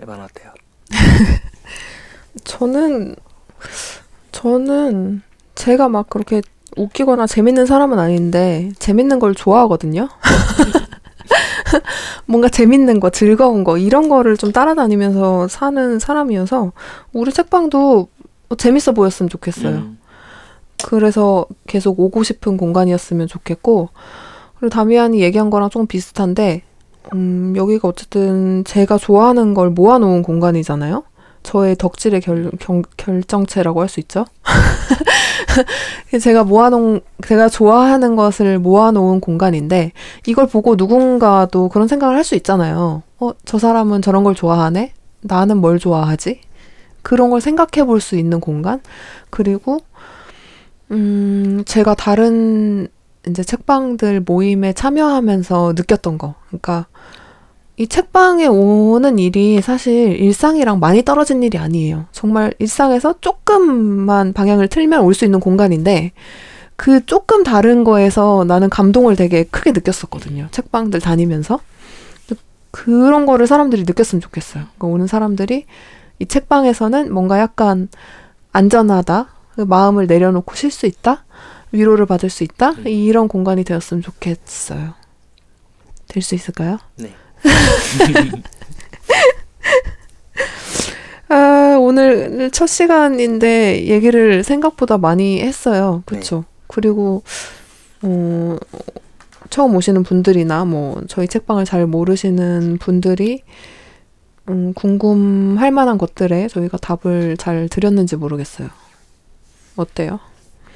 에반 어때요? 저는 저는 제가 막 그렇게 웃기거나 재밌는 사람은 아닌데 재밌는 걸 좋아하거든요. 뭔가 재밌는 거, 즐거운 거 이런 거를 좀 따라다니면서 사는 사람이어서 우리 책방도 재밌어 보였으면 좋겠어요. 음, 그래서 계속 오고 싶은 공간이었으면 좋겠고 그리고 다미안이 얘기한 거랑 조금 비슷한데 음, 여기가 어쨌든 제가 좋아하는 걸 모아놓은 공간이잖아요. 저의 덕질의 결, 경- 결정체라고 할 수 있죠. 제가 모아놓은 제가 좋아하는 것을 모아놓은 공간인데 이걸 보고 누군가도 그런 생각을 할 수 있잖아요. 어, 저 사람은 저런 걸 좋아하네. 나는 뭘 좋아하지? 그런 걸 생각해 볼 수 있는 공간. 그리고 음, 제가 다른 이제 책방들 모임에 참여하면서 느꼈던 거. 그러니까 이 책방에 오는 일이 사실 일상이랑 많이 떨어진 일이 아니에요. 정말 일상에서 조금만 방향을 틀면 올 수 있는 공간인데 그 조금 다른 거에서 나는 감동을 되게 크게 느꼈었거든요. 책방들 다니면서. 그런 거를 사람들이 느꼈으면 좋겠어요. 그러니까 오는 사람들이 이 책방에서는 뭔가 약간 안전하다, 그 마음을 내려놓고 쉴 수 있다, 위로를 받을 수 있다, 음. 이런 공간이 되었으면 좋겠어요. 될 수 있을까요? 네. 아, 오늘 첫 시간인데 얘기를 생각보다 많이 했어요. 그쵸? 그리고, 어, 처음 오시는 분들이나 뭐, 저희 책방을 잘 모르시는 분들이, 음, 궁금할 만한 것들에 저희가 답을 잘 드렸는지 모르겠어요. 어때요?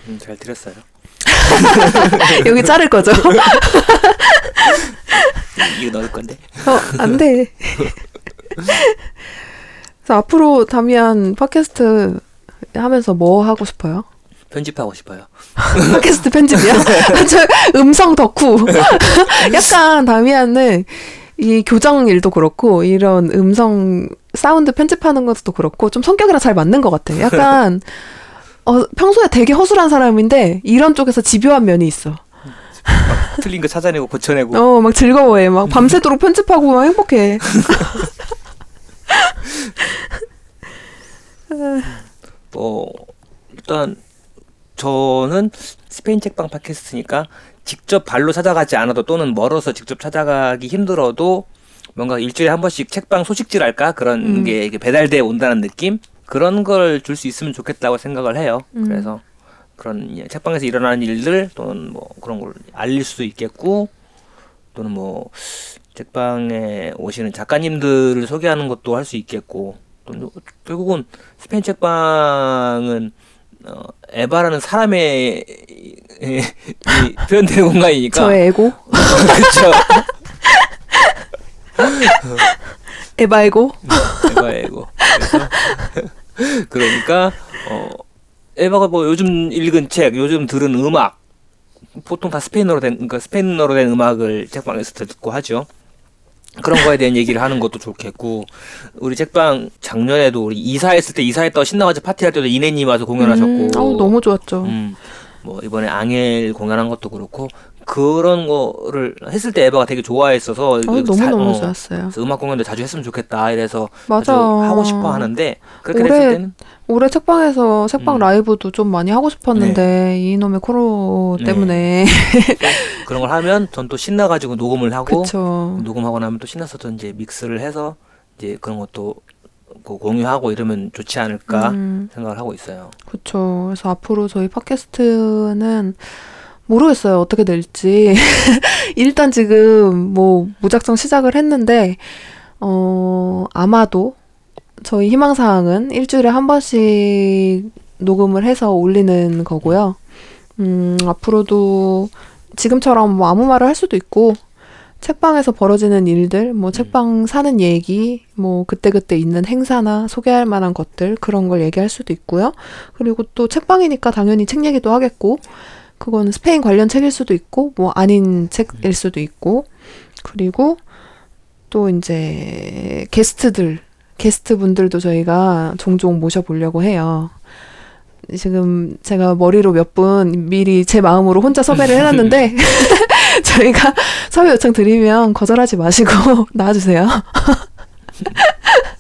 음, 잘 들었어요. 여기 자를 거죠? 이거 넣을 건데. 어, 안 돼. 그래서 앞으로 다미안 팟캐스트 하면서 뭐 하고 싶어요? 편집하고 싶어요. 팟캐스트 편집이요? 저 음성 덕후. 약간 다미안은 이 교정 일도 그렇고 이런 음성 사운드 편집하는 것도 그렇고 좀 성격이랑 잘 맞는 것 같아. 약간 어, 평소에 되게 허술한 사람인데 이런 쪽에서 집요한 면이 있어. 막 틀린 거 찾아내고 고쳐내고. 어, 막 즐거워해. 막 밤새도록 편집하고 막 행복해. 뭐 일단 저는 스페인 책방 팟캐스트니까 직접 발로 찾아가지 않아도 또는 멀어서 직접 찾아가기 힘들어도 뭔가 일주일에 한 번씩 책방 소식지랄까 그런 음. 게 배달돼 온다는 느낌 그런 걸 줄 수 있으면 좋겠다고 생각을 해요. 음. 그래서 그런 예, 책방에서 일어나는 일들 또는 뭐 그런 걸 알릴 수도 있겠고 또는 뭐 책방에 오시는 작가님들을 소개하는 것도 할 수 있겠고 또 결국은 스페인 책방은 어, 에바라는 사람의 이, 이, 이 표현되는 공간이니까 저의 에고. 그렇죠 에바 에고. 에바이고 그래서 그러니까 어 에바가 뭐 요즘 읽은 책 요즘 들은 음악 보통 다 스페인어로 된 그러니까 스페인어로 된 음악을 책방에서 듣고 하죠. 그런 거에 대한 얘기를 하는 것도 좋겠고 우리 책방 작년에도 우리 이사했을 때 이사했다고 신나가지고 파티할 때도 이내님 와서 공연하셨고 음, 아우, 너무 좋았죠. 음, 뭐 이번에 앙헬 공연한 것도 그렇고 그런 거를 했을 때 에바가 되게 좋아했어서 사- 너무 너무 어, 좋았어요. 그래서 음악 공연도 자주 했으면 좋겠다 이래서 맞아. 하고 싶어 하는데 그렇게 올해 됐을 때는 올해 책방에서 책방 음. 라이브도 좀 많이 하고 싶었는데 이놈의 코로 네. 때문에 그런 걸 하면 전 또 신나가지고 녹음을 하고 그쵸. 녹음하고 나면 또 신나서 또 이제 믹스를 해서 이제 그런 것도 그 공유하고 이러면 좋지 않을까 음, 생각을 하고 있어요. 그쵸. 그래서 앞으로 저희 팟캐스트는 모르겠어요. 어떻게 될지. 일단 지금 뭐 무작정 시작을 했는데, 어, 아마도 저희 희망사항은 일주일에 한 번씩 녹음을 해서 올리는 거고요. 음, 앞으로도 지금처럼 뭐 아무 말을 할 수도 있고, 책방에서 벌어지는 일들, 뭐 책방 사는 얘기, 뭐 그때그때 있는 행사나 소개할 만한 것들 그런 걸 얘기할 수도 있고요. 그리고 또 책방이니까 당연히 책 얘기도 하겠고 그건 스페인 관련 책일 수도 있고 뭐 아닌 책일 수도 있고 그리고 또 이제 게스트들 게스트 분들도 저희가 종종 모셔보려고 해요. 지금 제가 머리로 몇 분 미리 제 마음으로 혼자 섭외를 해놨는데 저희가 섭외 요청 드리면 거절하지 마시고 나와주세요.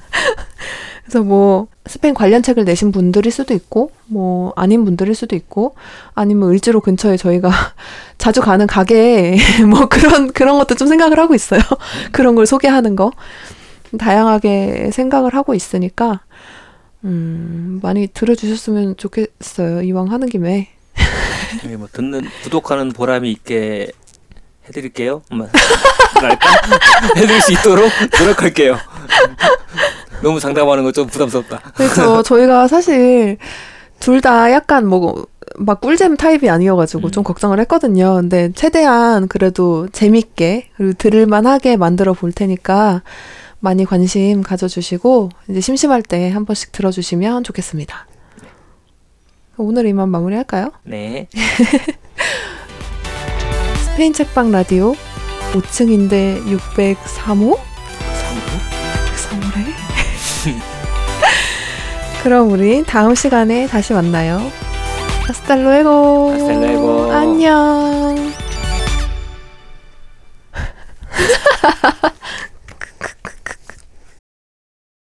그래서 뭐 스페인 관련 책을 내신 분들일 수도 있고 뭐 아닌 분들일 수도 있고 아니면 을지로 근처에 저희가 자주 가는 가게 뭐 그런 그런 것도 좀 생각을 하고 있어요. 그런 걸 소개하는 거 다양하게 생각을 하고 있으니까 음 많이 들어주셨으면 좋겠어요. 이왕 하는 김에 여기 뭐 듣는 구독하는 보람이 있게 해드릴게요. 뭐 할까? 해드릴 수 있도록 노력할게요. 너무 장담하는 거 좀 부담스럽다. 그래서 저희가 사실 둘 다 약간 뭐 막 꿀잼 타입이 아니어가지고 음. 좀 걱정을 했거든요. 근데 최대한 그래도 재밌게 그리고 들을만하게 만들어 볼 테니까 많이 관심 가져주시고 이제 심심할 때 한 번씩 들어주시면 좋겠습니다. 오늘 이만 마무리할까요? 네. 스페인 책방 라디오 5층인데 603호? 603호 그럼 우리 다음 시간에 다시 만나요. 아스탈로에고. 아스탈루에고. 안녕.